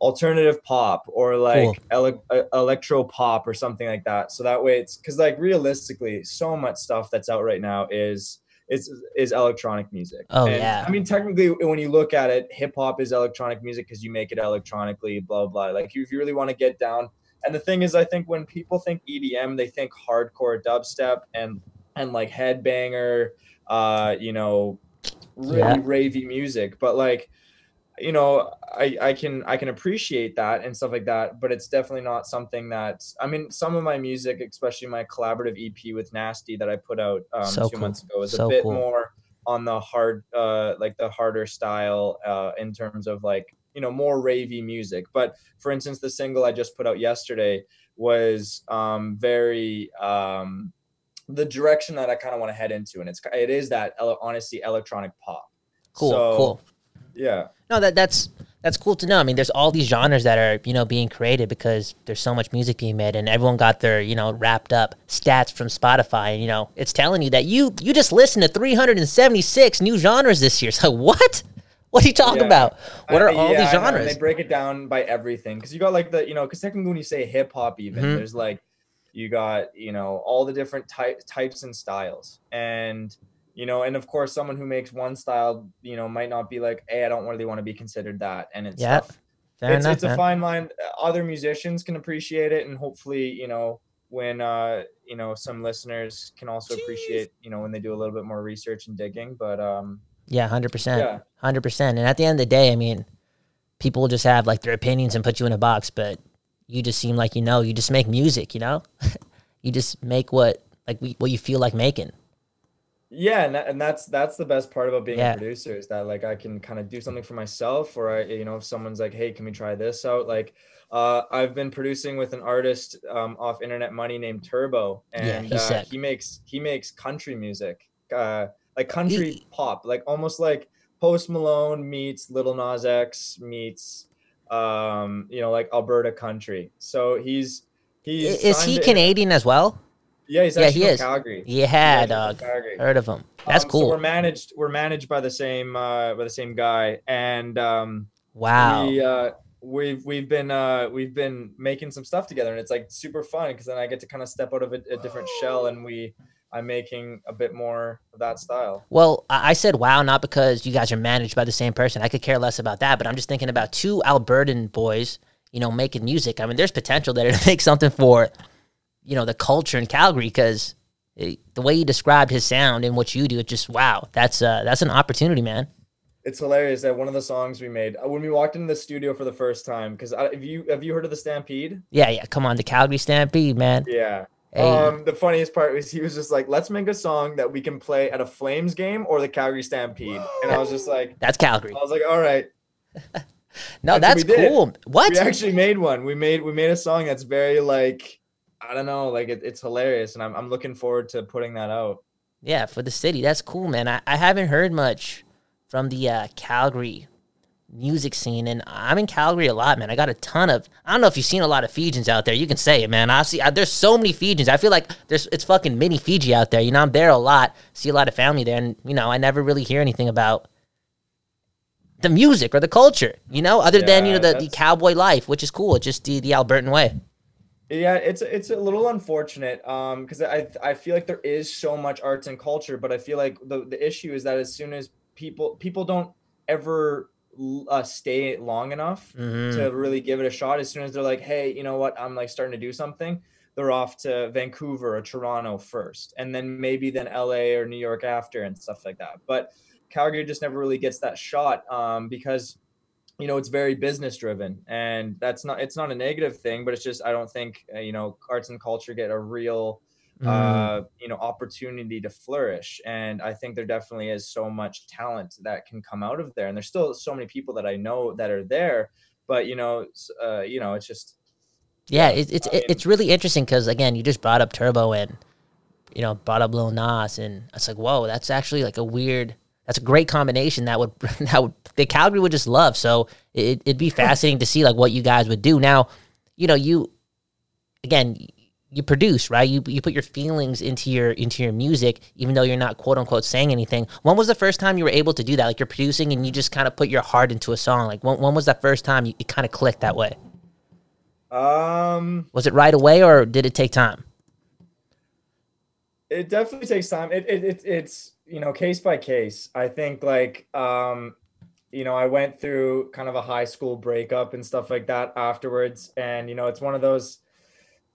alternative pop or like ele- uh, electro pop or something like that. So that way it's because like realistically, so much stuff that's out right now is is is electronic music. Oh, And, yeah. I mean, technically, when you look at it, hip hop is electronic music because you make it electronically. Blah blah. Like if you really want to get down. And the thing is, I think when people think EDM, they think hardcore dubstep and and like headbanger, uh, you know, really Yeah. ravey music. But like, you know, I I can I can appreciate that and stuff like that. But it's definitely not something that I mean. Some of my music, especially my collaborative EP with Nasty that I put out um, So two cool. months ago, is So a bit cool. more on the hard, uh, like the harder style uh, in terms of like you know more ravey music. But for instance, the single I just put out yesterday was um, very um, the direction that I kind of want to head into, and it's it is that honestly electronic pop. cool So, cool Yeah. no that that's that's cool to know i mean there's all these genres that are you know being created because there's so much music being made and everyone got their you know wrapped up stats from spotify and you know it's telling you that you you just listened to 376 new genres this year [LAUGHS] so what What are you talking Yeah. about? What are I- all yeah, these I know, and genres? They break it down by everything because you got like the you know because technically when you say hip hop even Mhm. there's like you got you know all the different type, types and styles and you know and of course someone who makes one style you know might not be like hey I don't really want to be considered that and it's Yeah, tough. fair it's, enough, it's a fine line other musicians can appreciate it and hopefully you know when uh you know some listeners can also appreciate you know when they do a little bit more research and digging but um Yeah, hundred percent, Yeah. hundred percent. And at the end of the day, I mean, people just have like their opinions and put you in a box, but you just seem like you know. You just make music, you know. [LAUGHS] you just make what like we, what you feel like making. Yeah, and, that, and that's that's the best part about being Yeah. a producer is that like I can kind of do something for myself, or I you know if someone's like, hey, can we try this out? Like, uh, I've been producing with an artist um, off Internet Money named Turbo, and he's uh, he makes he makes country music, uh, like country pop, like almost like Post Malone meets Lil Nas X meets um, you know like Alberta country. So he's he's is he Canadian as well? Yeah, he's yeah, actually he from is. Calgary. Yeah, actually dog. Calgary. Heard of him. That's Um, cool. So we're managed. We're managed by the same uh, by the same guy, and um, Wow. we, uh, we've we've been uh, we've been making some stuff together, and it's like super fun because then I get to kind of step out of a, a different shell, and we I'm making a bit more of that style. Well, I said wow, not because you guys are managed by the same person. I could care less about that, but I'm just thinking about two Albertan boys, you know, making music. I mean, there's potential there to [LAUGHS] make something for, you know, the culture in Calgary because the way you described his sound and what you do, it's just wow. That's uh, that's an opportunity, man. It's hilarious that one of the songs we made uh, when we walked into the studio for the first time. Because have you have you heard of the Stampede? Yeah, yeah. Come on, the Calgary Stampede, man. Yeah. Hey. Um, the funniest part was he was just like, "Let's make a song that we can play at a Flames game or the Calgary Stampede," and I was just like, That's Calgary. I was like, "All right." [LAUGHS] No, that's did. cool. What? We actually made one. We made we made a song that's very like I don't know, like it, it's hilarious, and I'm I'm looking forward to putting that out. Yeah, for the city. That's cool, man. I, I haven't heard much from the uh, Calgary music scene, and I'm in Calgary a lot, man. I got a ton of. I don't know if you've seen a lot of Fijians out there. You can say it, man. I see. I, there's so many Fijians. I feel like there's it's fucking mini Fiji out there. You know, I'm there a lot. See a lot of family there, and you know, I never really hear anything about the music or the culture. You know, other than you know the, the cowboy life, which is cool. It's just the the Albertan way. Yeah, it's it's a little unfortunate um because I I feel like there is so much arts and culture, but I feel like the the issue is that as soon as people people don't ever uh, stay long enough Mhm. to really give it a shot. As soon as they're like, hey, you know what, I'm like starting to do something, they're off to Vancouver or Toronto first, and then maybe then LA or New York after and stuff like that. But Calgary just never really gets that shot um, because you know it's very business driven and that's not it's not a negative thing but it's just i don't think uh, you know arts and culture get a real Mm. uh you know opportunity to flourish and i think there definitely is so much talent that can come out of there and there's still so many people that i know that are there but you know uh you know it's just Yeah, it, it's it, it's really interesting because again, you just brought up Turbo and you know brought up Lil Nas, and it's like, whoa, that's actually like a weird. That's a great combination that would [LAUGHS] that would the Calgary would just love. So it, it'd be [LAUGHS] fascinating to see like what you guys would do. Now, you know, you again, you produce right. You you put your feelings into your into your music, even though you're not quote unquote saying anything. When was the first time you were able to do that? Like you're producing and you just kind of put your heart into a song. Like when when was that first time you, it kind of clicked that way? um Was it right away or did it take time? it definitely takes time it, it, it it's you know case by case i think like um you know i went through kind of a high school breakup and stuff like that afterwards and you know it's one of those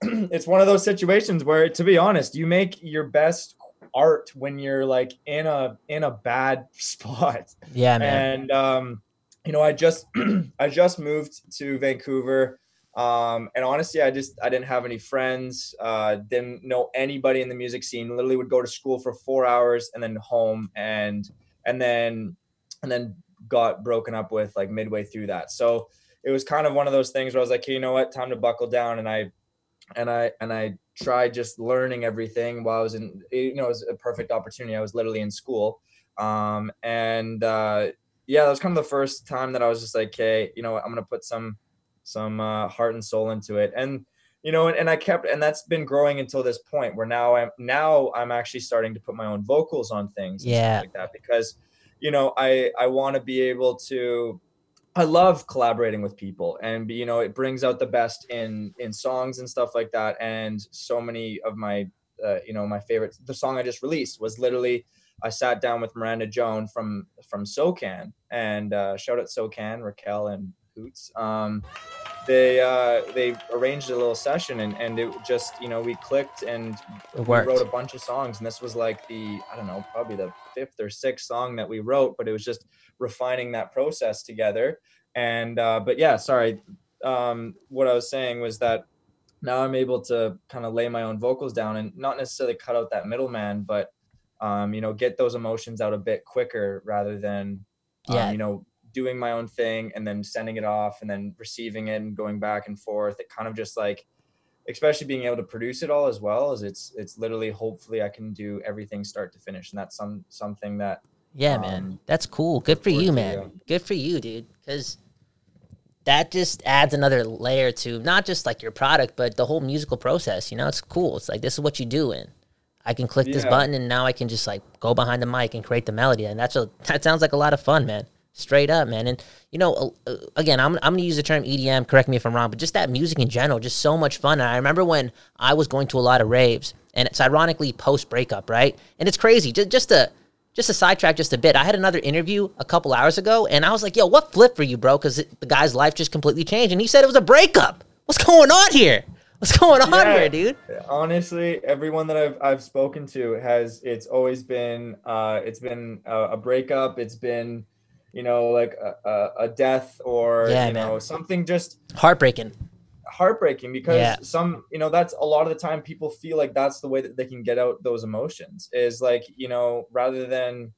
[CLEARS THROAT] it's one of those situations where to be honest you make your best art when you're like in a in a bad [LAUGHS] spot. Yeah, man. and um you know i just [CLEARS THROAT] i just moved to vancouver um and honestly i just i didn't have any friends uh didn't know anybody in the music scene. Literally would go to school for four hours and then home and and then and then got broken up with like midway through that. So it was kind of one of those things where i was like hey, you know what? Time to buckle down. And i and i and i tried just learning everything while i was in you know it was a perfect opportunity. I was literally in school. Um and uh yeah that was kind of the first time that i was just like okay you know what? I'm gonna put some some uh, heart and soul into it. And you know and, and i kept and that's been growing until this point where now i'm now i'm actually starting to put my own vocals on things Yeah. like that because you know, I I want to be able to I love collaborating with people and you know it brings out the best in in songs and stuff like that. And so many of my uh, you know my favorite the song I just released was literally I sat down with Miranda Joan from from SoCan and uh, shout out SoCan Raquel and Hoots. Um, they uh, they arranged a little session and and it just you know we clicked and we wrote a bunch of songs. And this was like the I don't know probably the fifth or sixth song that we wrote but it was just refining that process together. And uh, but yeah sorry. Um, what I was saying was that now I'm able to kind of lay my own vocals down and not necessarily cut out that middleman but um, you know get those emotions out a bit quicker rather than um, Yeah. you know doing my own thing and then sending it off and then receiving it and going back and forth. It kind of just like especially being able to produce it all as well as it's it's literally hopefully i can do everything start to finish. And that's some something that Yeah, um, man. That's cool. Good for you, man. yeah. Good for you, dude. Because that just adds another layer to not just like your product, but the whole musical process. You know, it's cool. It's like this is what you do, and I can click this button, and now I can just like go behind the mic and create the melody, and that's a [LAUGHS] that sounds like a lot of fun, man. Straight up, man. And you know, uh, uh, again, I'm I'm gonna use the term EDM. Correct me if I'm wrong, but just that music in general, just so much fun. And I remember when I was going to a lot of raves, and it's ironically post breakup, right? And it's crazy. Just just a just a sidetrack just a bit. I had another interview a couple hours ago, and I was like, "Yo, what flipped for you, bro?" Because the guy's life just completely changed, and he said it was a breakup. What's going on here? What's going on Yeah. here, dude? honestly everyone that i've i've spoken to has it's always been uh it's been a, a breakup it's been you know like a, a, a death or Yeah, you know something just Heartbreaking. Heartbreaking because Yeah. some you know that's a lot of the time people feel like that's the way that they can get out those emotions is like you know rather than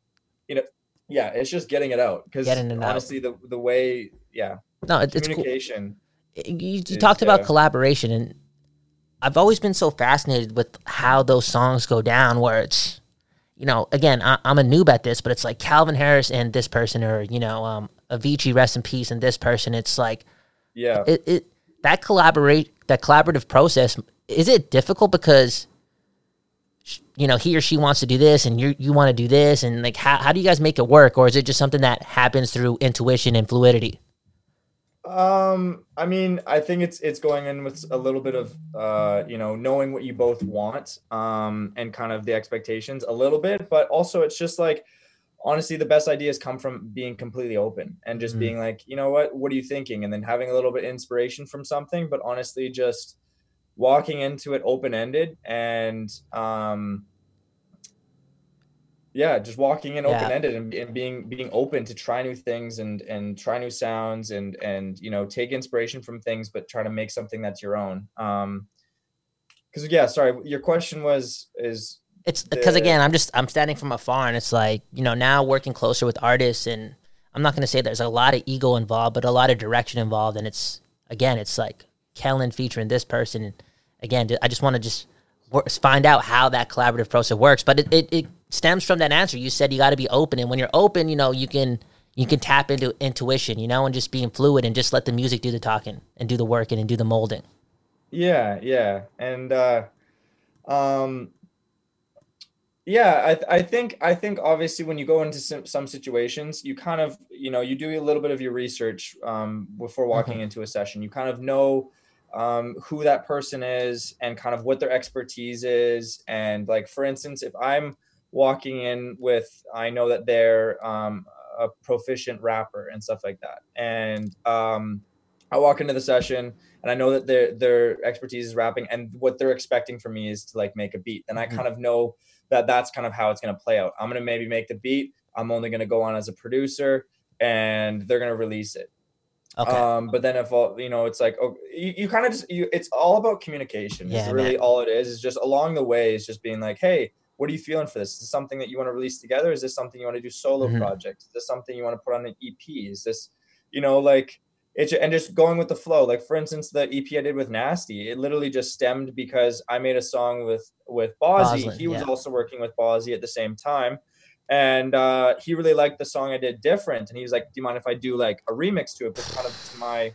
you know yeah it's just getting it out because it out. honestly the the way yeah No, it, it's cool. communication you, you is, talked about uh, collaboration and i've always been so fascinated with how those songs go down where it's you know again I, i'm a noob at this but it's like calvin harris and this person or you know um avicii rest in peace and this person it's like yeah it, it that collaborate that collaborative process is it difficult because you know he or she wants to do this and you you want to do this and like how, how do you guys make it work? Or is it just something that happens through intuition and fluidity? Um, I mean, I think it's it's going in with a little bit of uh, you know, knowing what you both want, um, and kind of the expectations a little bit, but also it's just like honestly the best ideas come from being completely open and just Mhm. being like, you know what, what are you thinking? And then having a little bit of inspiration from something, but honestly just walking into it open-ended and um yeah just walking in open-ended and, and being being open to try new things and and try new sounds and and you know take inspiration from things but try to make something that's your own um because yeah sorry your question was is It's because again, I'm just I'm standing from afar, and it's like you know now working closer with artists, and I'm not gonna say there's a lot of ego involved, but a lot of direction involved, and it's again, it's like Kellen featuring this person. And again, I just want to just find out how that collaborative process works, but it, it, it stems from that answer. You said you got to be open, and when you're open, you know you can you can tap into intuition, you know, and just being fluid and just let the music do the talking and do the working and do the molding. Yeah, yeah, and uh, um, yeah, I th- I think I think obviously when you go into some, some situations, you kind of you know you do a little bit of your research um, before walking into a session. You kind of know um, who that person is and kind of what their expertise is. And like for instance, if I'm walking in with, I know that they're um, a proficient rapper and stuff like that, and um, I walk into the session and I know that their their expertise is rapping, and what they're expecting from me is to like make a beat. and I Mhm. kind of know that that's kind of how it's going to play out. I'm going to maybe make the beat. I'm only going to go on as a producer, and they're going to release it. Okay. Um, but then if all you know, it's like oh, you, you kind of just you. It's all about communication. Yeah, It's really man. all it is. Is just along the way. Is just being like, hey, what are you feeling for this? Is this something that you want to release together? Is this something you want to do solo Mhm. project? Is this something you want to put on an EP? Is this, you know, like it's and just going with the flow. Like for instance, the EP I did with Nasty, it literally just stemmed because I made a song with with Bozzy. He was yeah. also working with Bozzy at the same time and uh, he really liked the song I did different, and he was like, "Do you mind if I do like a remix to it, but kind of to my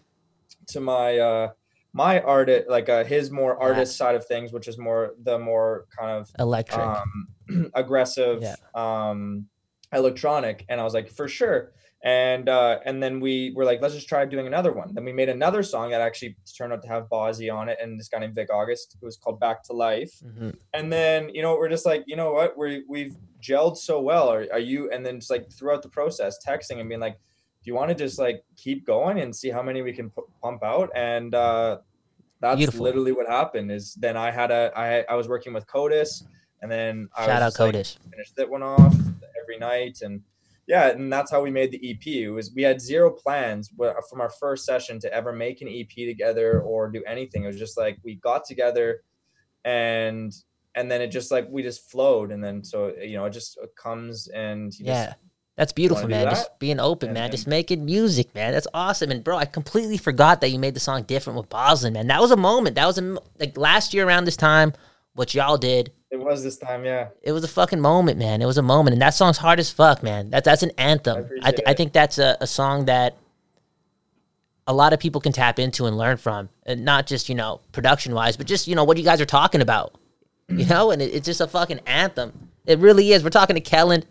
to my uh, my art like uh, his more Yeah. artist side of things, which is more the more kind of Electric. um, [CLEARS THROAT] aggressive Yeah. um, electronic and i was like for sure and uh and then we were like let's just try doing another one then we made another song that actually turned out to have Bozzy on it and this guy named Vic August it was called back to life Mhm. and then you know we're just like you know what we we've gelled so well are, are you and then just like throughout the process texting and being like do you want to just like keep going and see how many we can pu- pump out and uh that's Beautiful. literally what happened is then i had a i i was working with codis and then I Shout was out just, like, Codis. finished that one off every night and yeah and that's how we made the ep it was we had zero plans from our first session to ever make an ep together or do anything it was just like we got together and and then it just like we just flowed and then so you know it just comes and you Yeah. just, That's beautiful, man. that? Just being open, And man. then- Just making music, man. That's awesome. And bro, I completely forgot that you made the song different with Boslin, man. That was a moment. That was a like last year around this time. What y'all did, it was this time yeah it was a fucking moment, man. It was a moment, and that song's hard as fuck, man. That's that's an anthem. I, appreciate th- I think that's a, a song that a lot of people can tap into and learn from, and not just you know production wise, but just you know what you guys are talking about, you know. And it, it's just a fucking anthem. It really is. We're talking to Kellen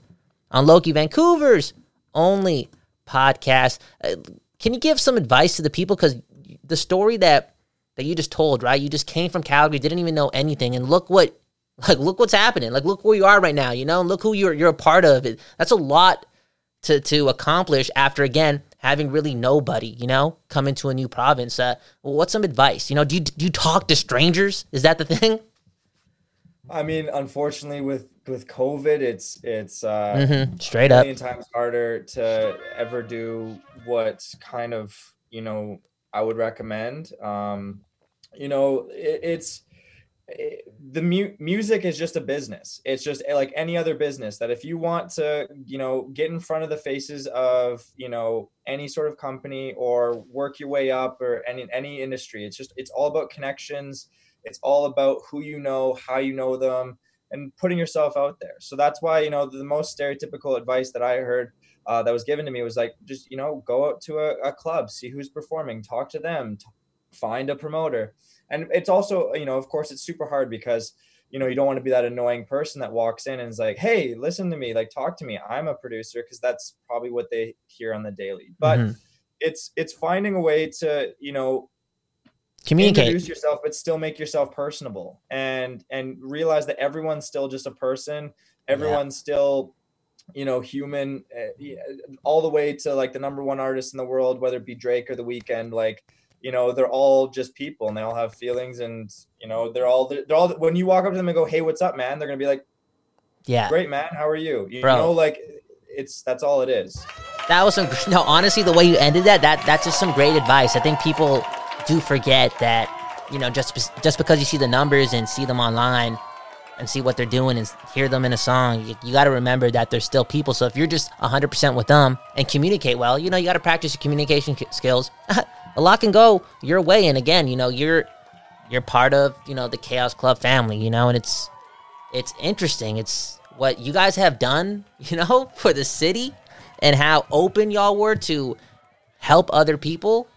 on Loki Vancouver's only podcast. Uh, can you give some advice to the people because the story that that you just told, right? You just came from Calgary, didn't even know anything, and look what [LAUGHS] like look what's happening. Like look where you are right now, you know, and look who you're you're a part of. It that's a lot to to accomplish after again having really nobody, you know, come into a new province. Uh, what's some advice? You know, do you do you talk to strangers? Is that the thing? i mean unfortunately with with covid it's it's uh mm-hmm. straight a up. million times harder to ever do what kind of you know i would recommend um you know it, it's it, the mu- music is just a business. It's just eh, like any other business that if you want to you know get in front of the faces of you know any sort of company or work your way up or any any industry it's just it's all about connections. It's all about who you know how you know them and putting yourself out there. So that's why you know the most stereotypical advice that i heard uh, that was given to me was like just you know go out to a, a club see who's performing talk to them find a promoter. And it's also you know of course it's super hard because you know you don't want to be that annoying person that walks in and is like hey listen to me like talk to me. I'm a producer because that's probably what they hear on the daily. But Mhm. it's it's finding a way to you know Communicate. introduce yourself but still make yourself personable. And and realize that everyone's still just a person. Everyone's still you know human uh, all the way to like the number one artist in the world whether it be drake or the Weeknd like you know they're all just people and they all have feelings and you know they're all they're all when you walk up to them and go hey what's up man they're gonna be like Yeah. great man how are you you Bro. know like it's that's all it is That was some no. Honestly, the way you ended that, that that's just some great advice. I think people do forget that you know just just because you see the numbers and see them online and see what they're doing and hear them in a song, you, you got to remember that they're still people. So if you're just 100% with them and communicate well, you know you got to practice your communication skills. [LAUGHS] a lot can go your way, and again, you know you're you're part of you know the Chaos Club family, you know, and it's it's interesting. It's what you guys have done, [LAUGHS] you know, for the city and how open y'all were to help other people.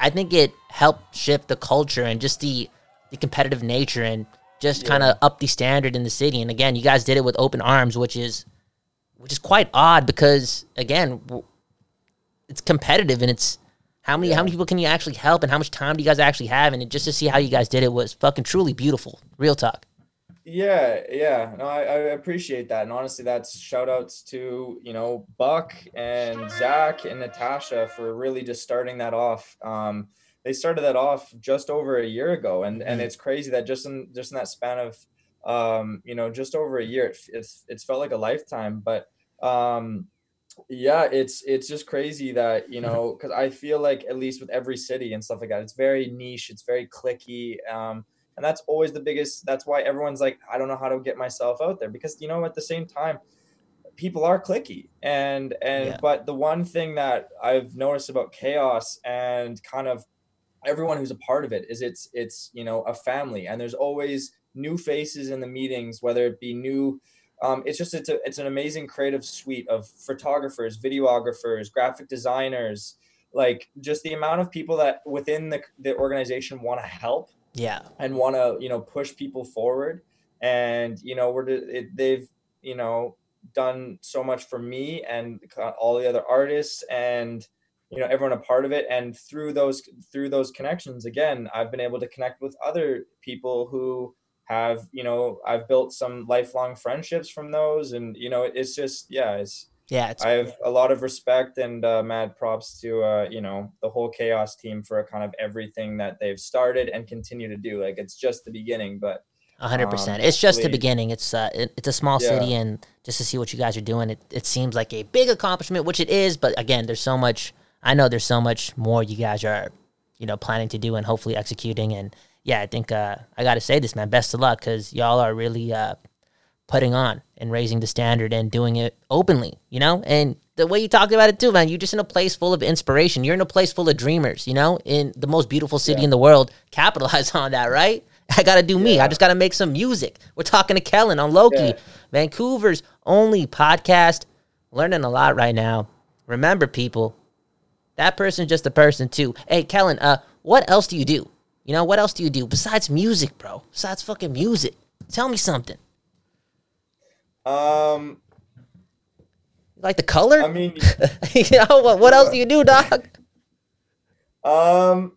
I think it helped shift the culture and just the the competitive nature and just kind of up the standard in the city. And again, you guys did it with open arms, which is which is quite odd because again, it's competitive and it's how many how many people can you actually help and how much time do you guys actually have and just to see how you guys did it was fucking truly beautiful. Real talk. Yeah, yeah. No, I, I appreciate that. And honestly, that's shout outs to, you know, Buck and Zach and Natasha for really just starting that off. Um, they started that off just over a year ago. And, and it's crazy that just in, just in that span of, um, you know, just over a year, it, it's, it's felt like a lifetime, but, um, yeah, it's, it's just crazy that, you [LAUGHS] know, cause I feel like at least with every city and stuff like that, it's very niche. It's very clicky. Um, and that's always the biggest that's why everyone's like i don't know how to get myself out there because you know at the same time people are clicky and and Yeah. but the one thing that i've noticed about chaos and kind of everyone who's a part of it is it's it's you know a family and there's always new faces in the meetings whether it be new um, it's just it's a, it's an amazing creative suite of photographers videographers graphic designers like just the amount of people that within the, the organization want to help Yeah. and want to you know push people forward and you know we're it, they've you know done so much for me and all the other artists and you know everyone a part of it and through those through those connections again i've been able to connect with other people who have you know i've built some lifelong friendships from those and you know it's just yeah it's Yeah, it's I have a lot of respect and uh, mad props to uh, you know the whole chaos team for kind of everything that they've started and continue to do. Like it's just the beginning, but A hundred um, percent. It's just the beginning. It's uh, it, it's a small Yeah. city, and just to see what you guys are doing, it, it seems like a big accomplishment, which it is. But again, there's so much. I know there's so much more you guys are, you know, planning to do and hopefully executing. And yeah, I think uh, I got to say this, man. Best of luck, because y'all are really uh, putting on and raising the standard and doing it openly. You know, and the way you talked about it too, man. You're just in a place full of inspiration. You're in a place full of dreamers. You know, in the most beautiful city in the world. Capitalize [LAUGHS] on that, right? I gotta do me. I just gotta make some music. We're talking to Kellen on Loki, Yeah. Vancouver's only podcast. Learning a lot right now. Remember, people, that person's just a person too. Hey, Kellen, uh, what else do you do? You know, what else do you do besides music, bro? Besides fucking music. Tell me something. um, You like the color? I mean, [LAUGHS] you know, what, what else do you do, dog? um,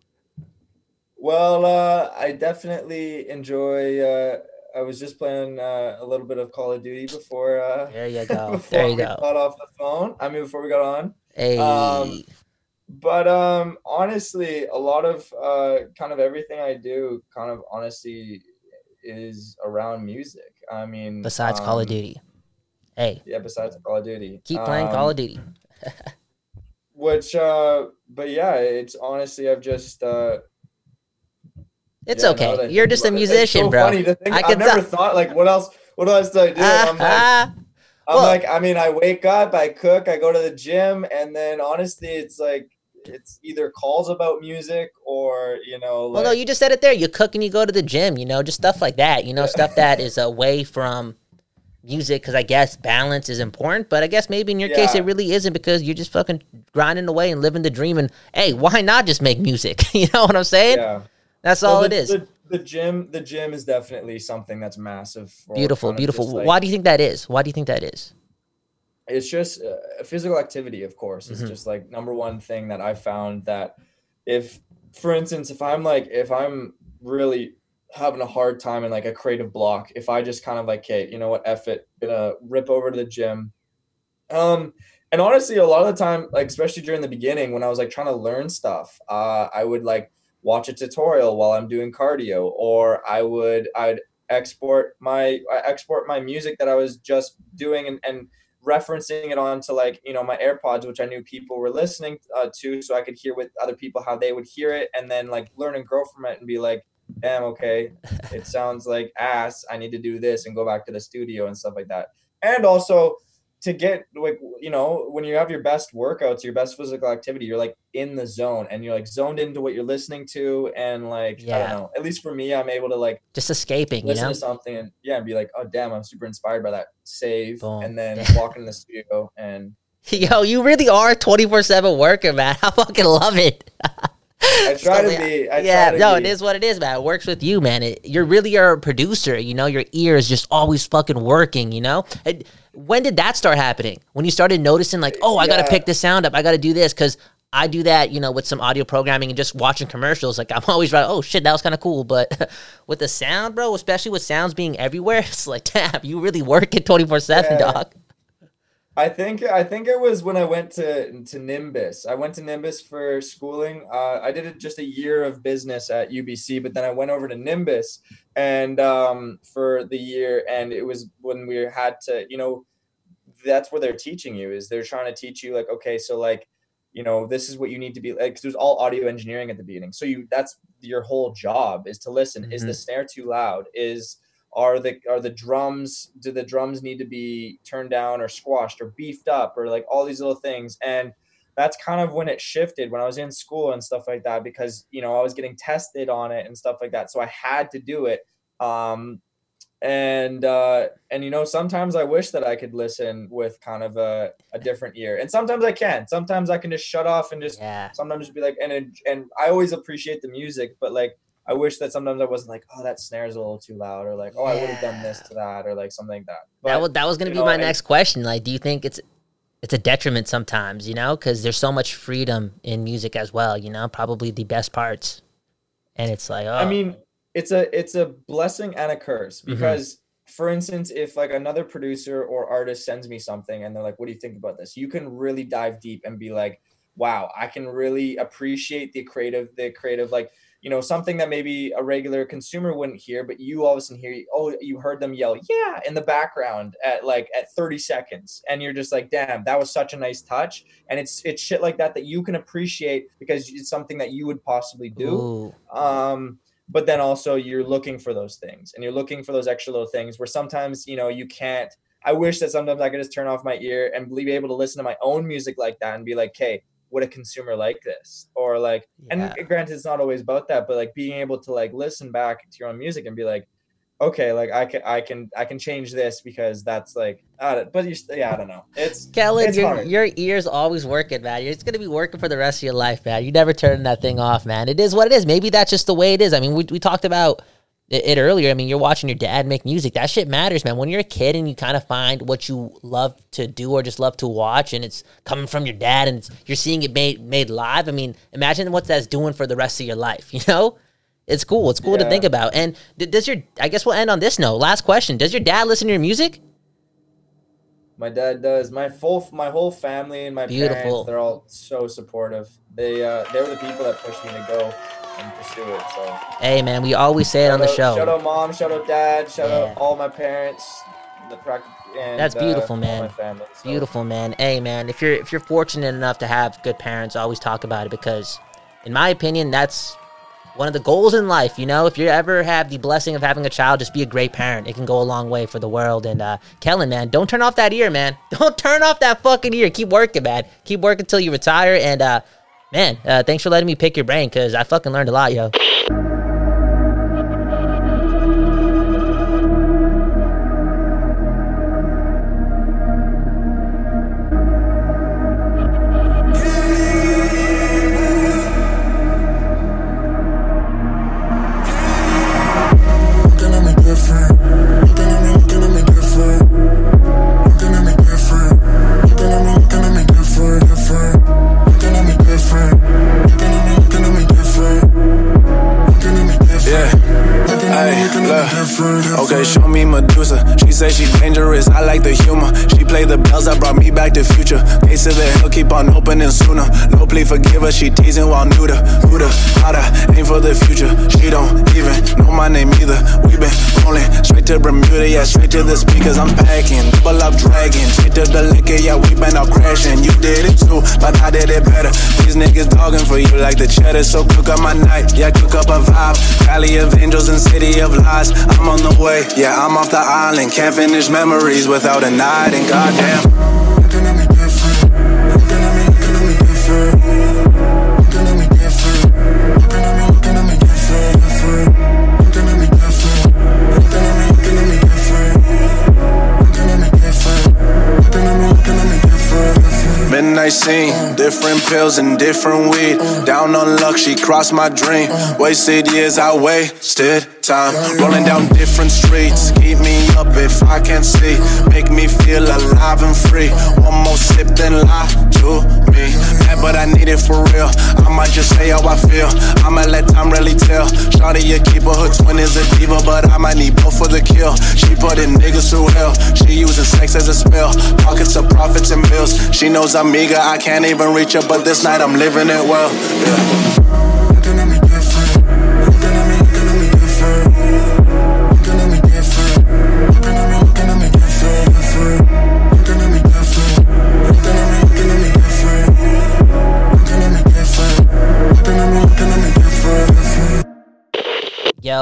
well, uh, I definitely enjoy. Uh, I was just playing uh, a little bit of Call of Duty before. Uh, There you go. [LAUGHS] before There you we go. got off the phone. I mean, before we got on. Hey, Um, but um honestly a lot of uh kind of everything i do kind of honestly is around music i mean besides Call of um, Duty. Hey, yeah besides call of duty keep playing Call Um, of Duty. [LAUGHS] which uh but yeah it's honestly i've just uh It's yeah, okay. I You're just a about it, it's musician, so bro. funny to think, I i've never tell. thought like what else what else do i do i'm like [LAUGHS] I'm Well- like, I mean, I wake up, I cook, I go to the gym, and then honestly, it's like it's either calls about music or you know, Well, no, you just said it there. You cook and you go to the gym, you know, just stuff like that. You know, stuff that is away from music because I guess balance is important. But I guess maybe in your case it really isn't because you're just fucking grinding away and living the dream. And hey, why not just make music? [LAUGHS] you know what I'm saying? yeah. That's Well, all the, it is. The, the gym, the gym is definitely something that's massive. beautiful, beautiful. like- why do you think that is? Why do you think that is? It's just uh, physical activity of course it's Mhm. just like number one thing that i found that if for instance if i'm like if i'm really having a hard time in like a creative block if i just kind of like okay you know what? F it. Gonna rip over to the gym. Um and honestly a lot of the time like especially during the beginning when i was like trying to learn stuff uh i would like watch a tutorial while i'm doing cardio or i would i'd export my I export my music that i was just doing and, and referencing it onto like you know my airpods which i knew people were listening uh, to so i could hear with other people how they would hear it and then like learn and grow from it and be like damn okay [LAUGHS] it sounds like ass i need to do this and go back to the studio and stuff like that. And also to get like you know when you have your best workouts your best physical activity you're like in the zone and you're like zoned into what you're listening to and like i Yeah. don't know at least for me i'm able to like Just escaping, you listen know? to something and yeah and be like oh damn i'm super inspired by that save Boom. and then [LAUGHS] walk in the studio and Yo, you really are a 24 7 worker, man. [LAUGHS] I fucking love it. i [LAUGHS] try to uh, be I yeah, try to no, be, it is what it is, man. It works with you, man. It, you're really a producer, you know. Your ear is just always fucking working, you know. And when did that start happening? When you started noticing, like, oh, I gotta pick this sound up. I gotta do this because I do that, you know, with some audio programming and just watching commercials. Like, [LAUGHS] I'm always like, oh shit, that was kind of cool. But [LAUGHS] with the sound, bro, especially with sounds being everywhere, [LAUGHS] it's like, damn, you really work it 24 seven, Yeah. dog. I think I think it was when I went to to Nimbus. I went to Nimbus for schooling. Uh, I did it just a year of business at UBC, but then I went over to Nimbus and um, for the year, and it was when we had to, you know, that's what they're teaching you is they're trying to teach you like, okay, so like, you know, this is what you need to be like. 'cause there's all audio engineering at the beginning, so you that's your whole job is to listen. Is the Mhm. snare too loud? Is are the are the drums do the drums need to be turned down or squashed or beefed up or like all these little things and that's kind of when it shifted when i was in school and stuff like that because you know i was getting tested on it and stuff like that so i had to do it um and uh and you know sometimes i wish that i could listen with kind of a, a different ear and sometimes i can sometimes i can just shut off and just Yeah. sometimes just be like and and i always appreciate the music but like I wish that sometimes I wasn't like, oh, that snare's a little too loud, or like, oh, I would have done this to that, or like something like that. that was that was gonna be know, my and- next question. Like, do you think it's it's a detriment sometimes? You know, because there's so much freedom in music as well. You know, probably the best parts, and it's like, oh, I mean, it's a it's a blessing and a curse Mhm. because for instance, if like another producer or artist sends me something and they're like, "What do you think about this?" You can really dive deep and be like, "Wow, I can really appreciate the creative the creative like, you know, something that maybe a regular consumer wouldn't hear, but you all of a sudden hear, oh, you heard them yell, yeah, in the background at like at 30 seconds. And you're just like, damn, that was such a nice touch. And it's it's shit like that that you can appreciate because it's something that you would possibly do Ooh. um but then also you're looking for those things and you're looking for those extra little things where sometimes you know you can't i wish that sometimes i could just turn off my ear and be able to listen to my own music like that and be like hey would a consumer like this or like and granted it's not always about that but like being able to like listen back to your own music and be like okay like i can i can i can change this because that's like I don't, but you yeah i don't know it's Kellen, it's your, your ear's always working, man. You're just gonna be working for the rest of your life, man. You never turn that thing off, man. It is what it is. Maybe that's just the way it is. I mean, we, we talked about it, earlier. I mean, you're watching your dad make music. That shit matters, man. When you're a kid and you kind of find what you love to do or just love to watch, and it's coming from your dad, and it's, you're seeing it made made live. I mean, imagine what that's doing for the rest of your life. [LAUGHS] You know, it's cool. It's cool to think about. And does your? I guess we'll end on this note. Last question: Does your dad listen to your music? My dad does. My full, my whole family and my Beautiful. parents, they're all so supportive. They, uh, they were the people that pushed me to go and pursue it. So Hey, man, we always say it on the out- show. Shout out mom, shout out dad, shout Yeah. out all my parents, the practice. And, That's uh, beautiful, all man. family. So, Beautiful, man. Hey, man, if you're if you're fortunate enough to have good parents, always talk about it because, in my opinion, that's one of the goals in life. You know, if you ever have the blessing of having a child, just be a great parent. It can go a long way for the world. And uh, Kellen, man, don't turn off that ear, man. [LAUGHS] Don't turn off that fucking ear. Keep working, man. Keep working until you retire. And uh, man, uh, thanks for letting me pick your brain because I fucking learned a lot, yo. Her. She teasing while neuter. Huda, hotter, aim for the future. She don't even know my name either. We been rolling straight to Bermuda, yeah, straight to the speakers. I'm packing, double up dragging. Straight to the liquor, yeah, we been out crashing. You did it too, but I did it better. These niggas dogging for you like the cheddar. So cook up my night, yeah, cook up a vibe. Valley of angels and city of lies. I'm on the way, yeah, I'm off the island. Can't finish memories without a night. And goddamn. Midnight scene, different pills and different weed. Down on luck, she crossed my dream. Wasted years, I wasted time. Rolling down different streets, keep me up if I can't see. Make me feel alive and free. One more sip, then lie to but I need it for real. I might just say how I feel. I'ma let time really tell. Shawty, a keeper, her twin is a diva, but I might need both for the kill. She putting niggas through hell. She using sex as a spell. Pockets of profits and bills. She knows I'm eager, I can't even reach her, but this night I'm living it well. Yeah.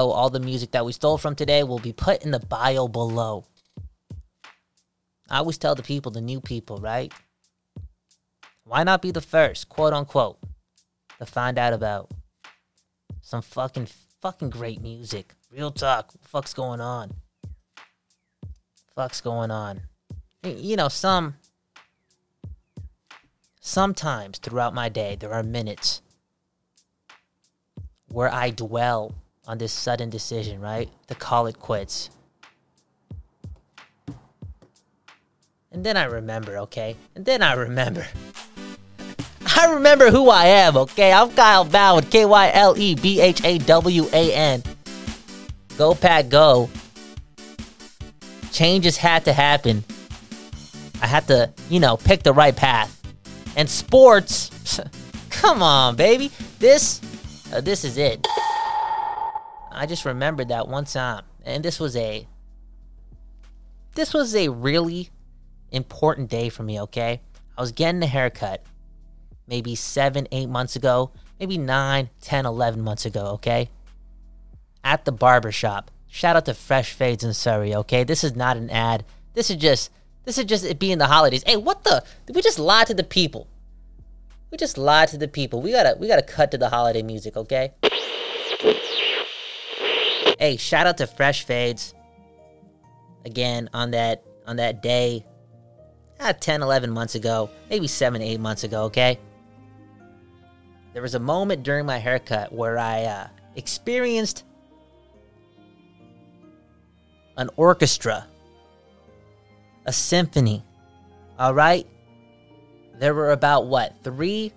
Yo, all the music that we stole from today will be put in the bio below. I always tell the people, the new people, right? Why not be the first, quote unquote, to find out about some fucking fucking great music? Real talk. What fuck's going on? Fuck's going on? You know, some sometimes throughout my day there are minutes where I dwell on this sudden decision, right? To call it quits. And then I remember, okay? And then I remember. [LAUGHS] I remember who I am, okay? I'm Kyle Bhawan, K Y L E B H A W A N. Go, Pack, go. Changes had to happen. I had to, you know, pick the right path. And sports, [LAUGHS] come on, baby. This, uh, this is it. I just remembered that one time, and this was a, this was a really important day for me. Okay, I was getting a haircut, maybe seven, eight months ago, maybe nine, ten, eleven months ago. Okay, at the barber shop. Shout out to Fresh Fades in Surrey. Okay, this is not an ad. This is just this is just it being the holidays. Hey, what the? We just lie to the people? We just lied to the people. We gotta we gotta cut to the holiday music, okay? Hey, shout out to Fresh Fades. Again, on that on that day, ah, 10, 11 months ago, maybe 7, 8 months ago, okay? There was a moment during my haircut where I uh, experienced an orchestra, a symphony, all right? There were about what, three,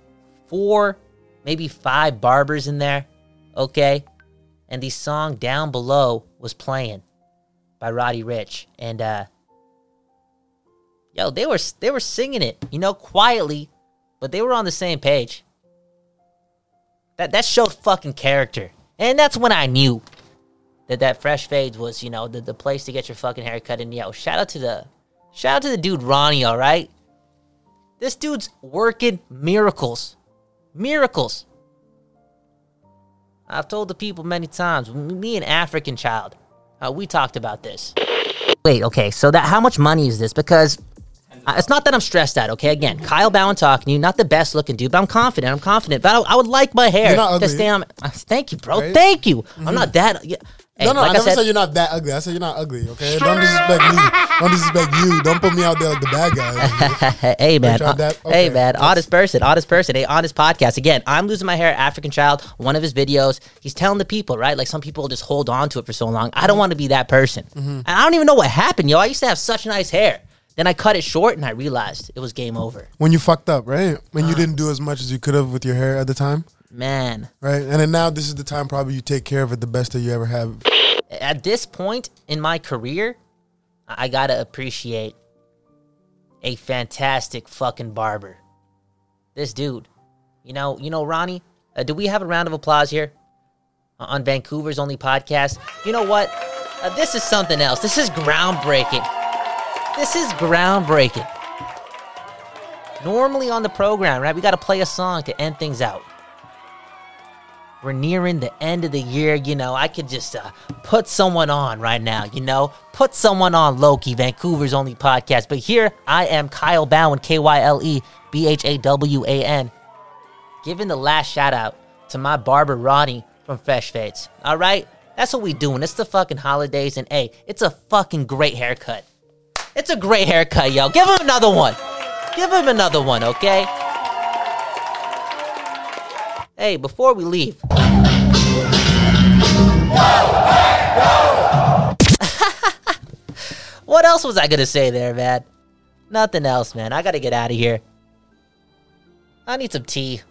four, maybe five barbers in there, okay? And the song Down Below was playing by Roddy Ricch. And uh yo, they were they were singing it, you know, quietly, but they were on the same page. That that showed fucking character. And that's when I knew that that Fresh Fades was, you know, the, the place to get your fucking hair cut. And yo, shout out to the shout out to the dude Ronnie, all right? This dude's working miracles. Miracles. I've told the people many times, me and African child, uh, we talked about this. Wait, okay, so that how much money is this? Because uh, it's not that I'm stressed out, okay? Again, Kyle Bhawan talking to you, not the best looking dude, but I'm confident. I'm confident. But I, I would like my hair You're not to stay on. Uh, thank you, bro. Right? Thank you. Mhm. I'm not that. Yeah. Hey, no, no, like I never said, said you're not that ugly. I said you're not ugly. Okay, don't disrespect me. [LAUGHS] Don't disrespect you. Don't put me out there like the bad guy. [LAUGHS] hey man, tried that? uh, hey Okay, man, honest person, honest person, a honest podcast. Again, I'm losing my hair. African child, one of his videos, he's telling the people, right? Like some people just hold on to it for so long. I don't want to be that person, Mhm. and I don't even know what happened, yo. I used to have such nice hair. Then I cut it short, and I realized it was game over. when you fucked up, right? When Uh. you didn't do as much as you could have with your hair at the time, Man, right? And then now this is the time probably you take care of it the best that you ever have. at this point in my career, I gotta appreciate a fantastic fucking barber. This dude, you know, you know, Ronnie. Uh, do we have a round of applause here on Vancouver's only podcast? You know what? Uh, this is something else. This is groundbreaking. This is groundbreaking. Normally on the program, right? We got to play a song to end things out. We're nearing the end of the year, you know. I could just uh, put someone on right now, you know. Put someone on Loki, Vancouver's only podcast. But here I am, Kyle Bhawan, K Y L E B H A W A N, giving the last shout out to my barber Ronnie from Fresh Fades. All right, that's what we doing. It's the fucking holidays, and hey, it's a fucking great haircut. It's a great haircut, yo. Give him another one. Give him another one, okay? Hey, before we leave. [LAUGHS] what else was I gonna say there, man? Nothing else, man. I gotta get out of here. I need some tea.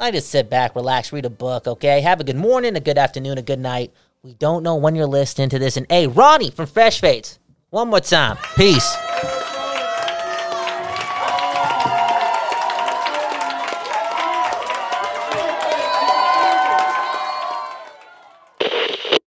I just sit back, relax, read a book, okay? Have a good morning, a good afternoon, a good night. We don't know when you're listening to this. And hey, Ronnie from Fresh Fades, one more time. Peace.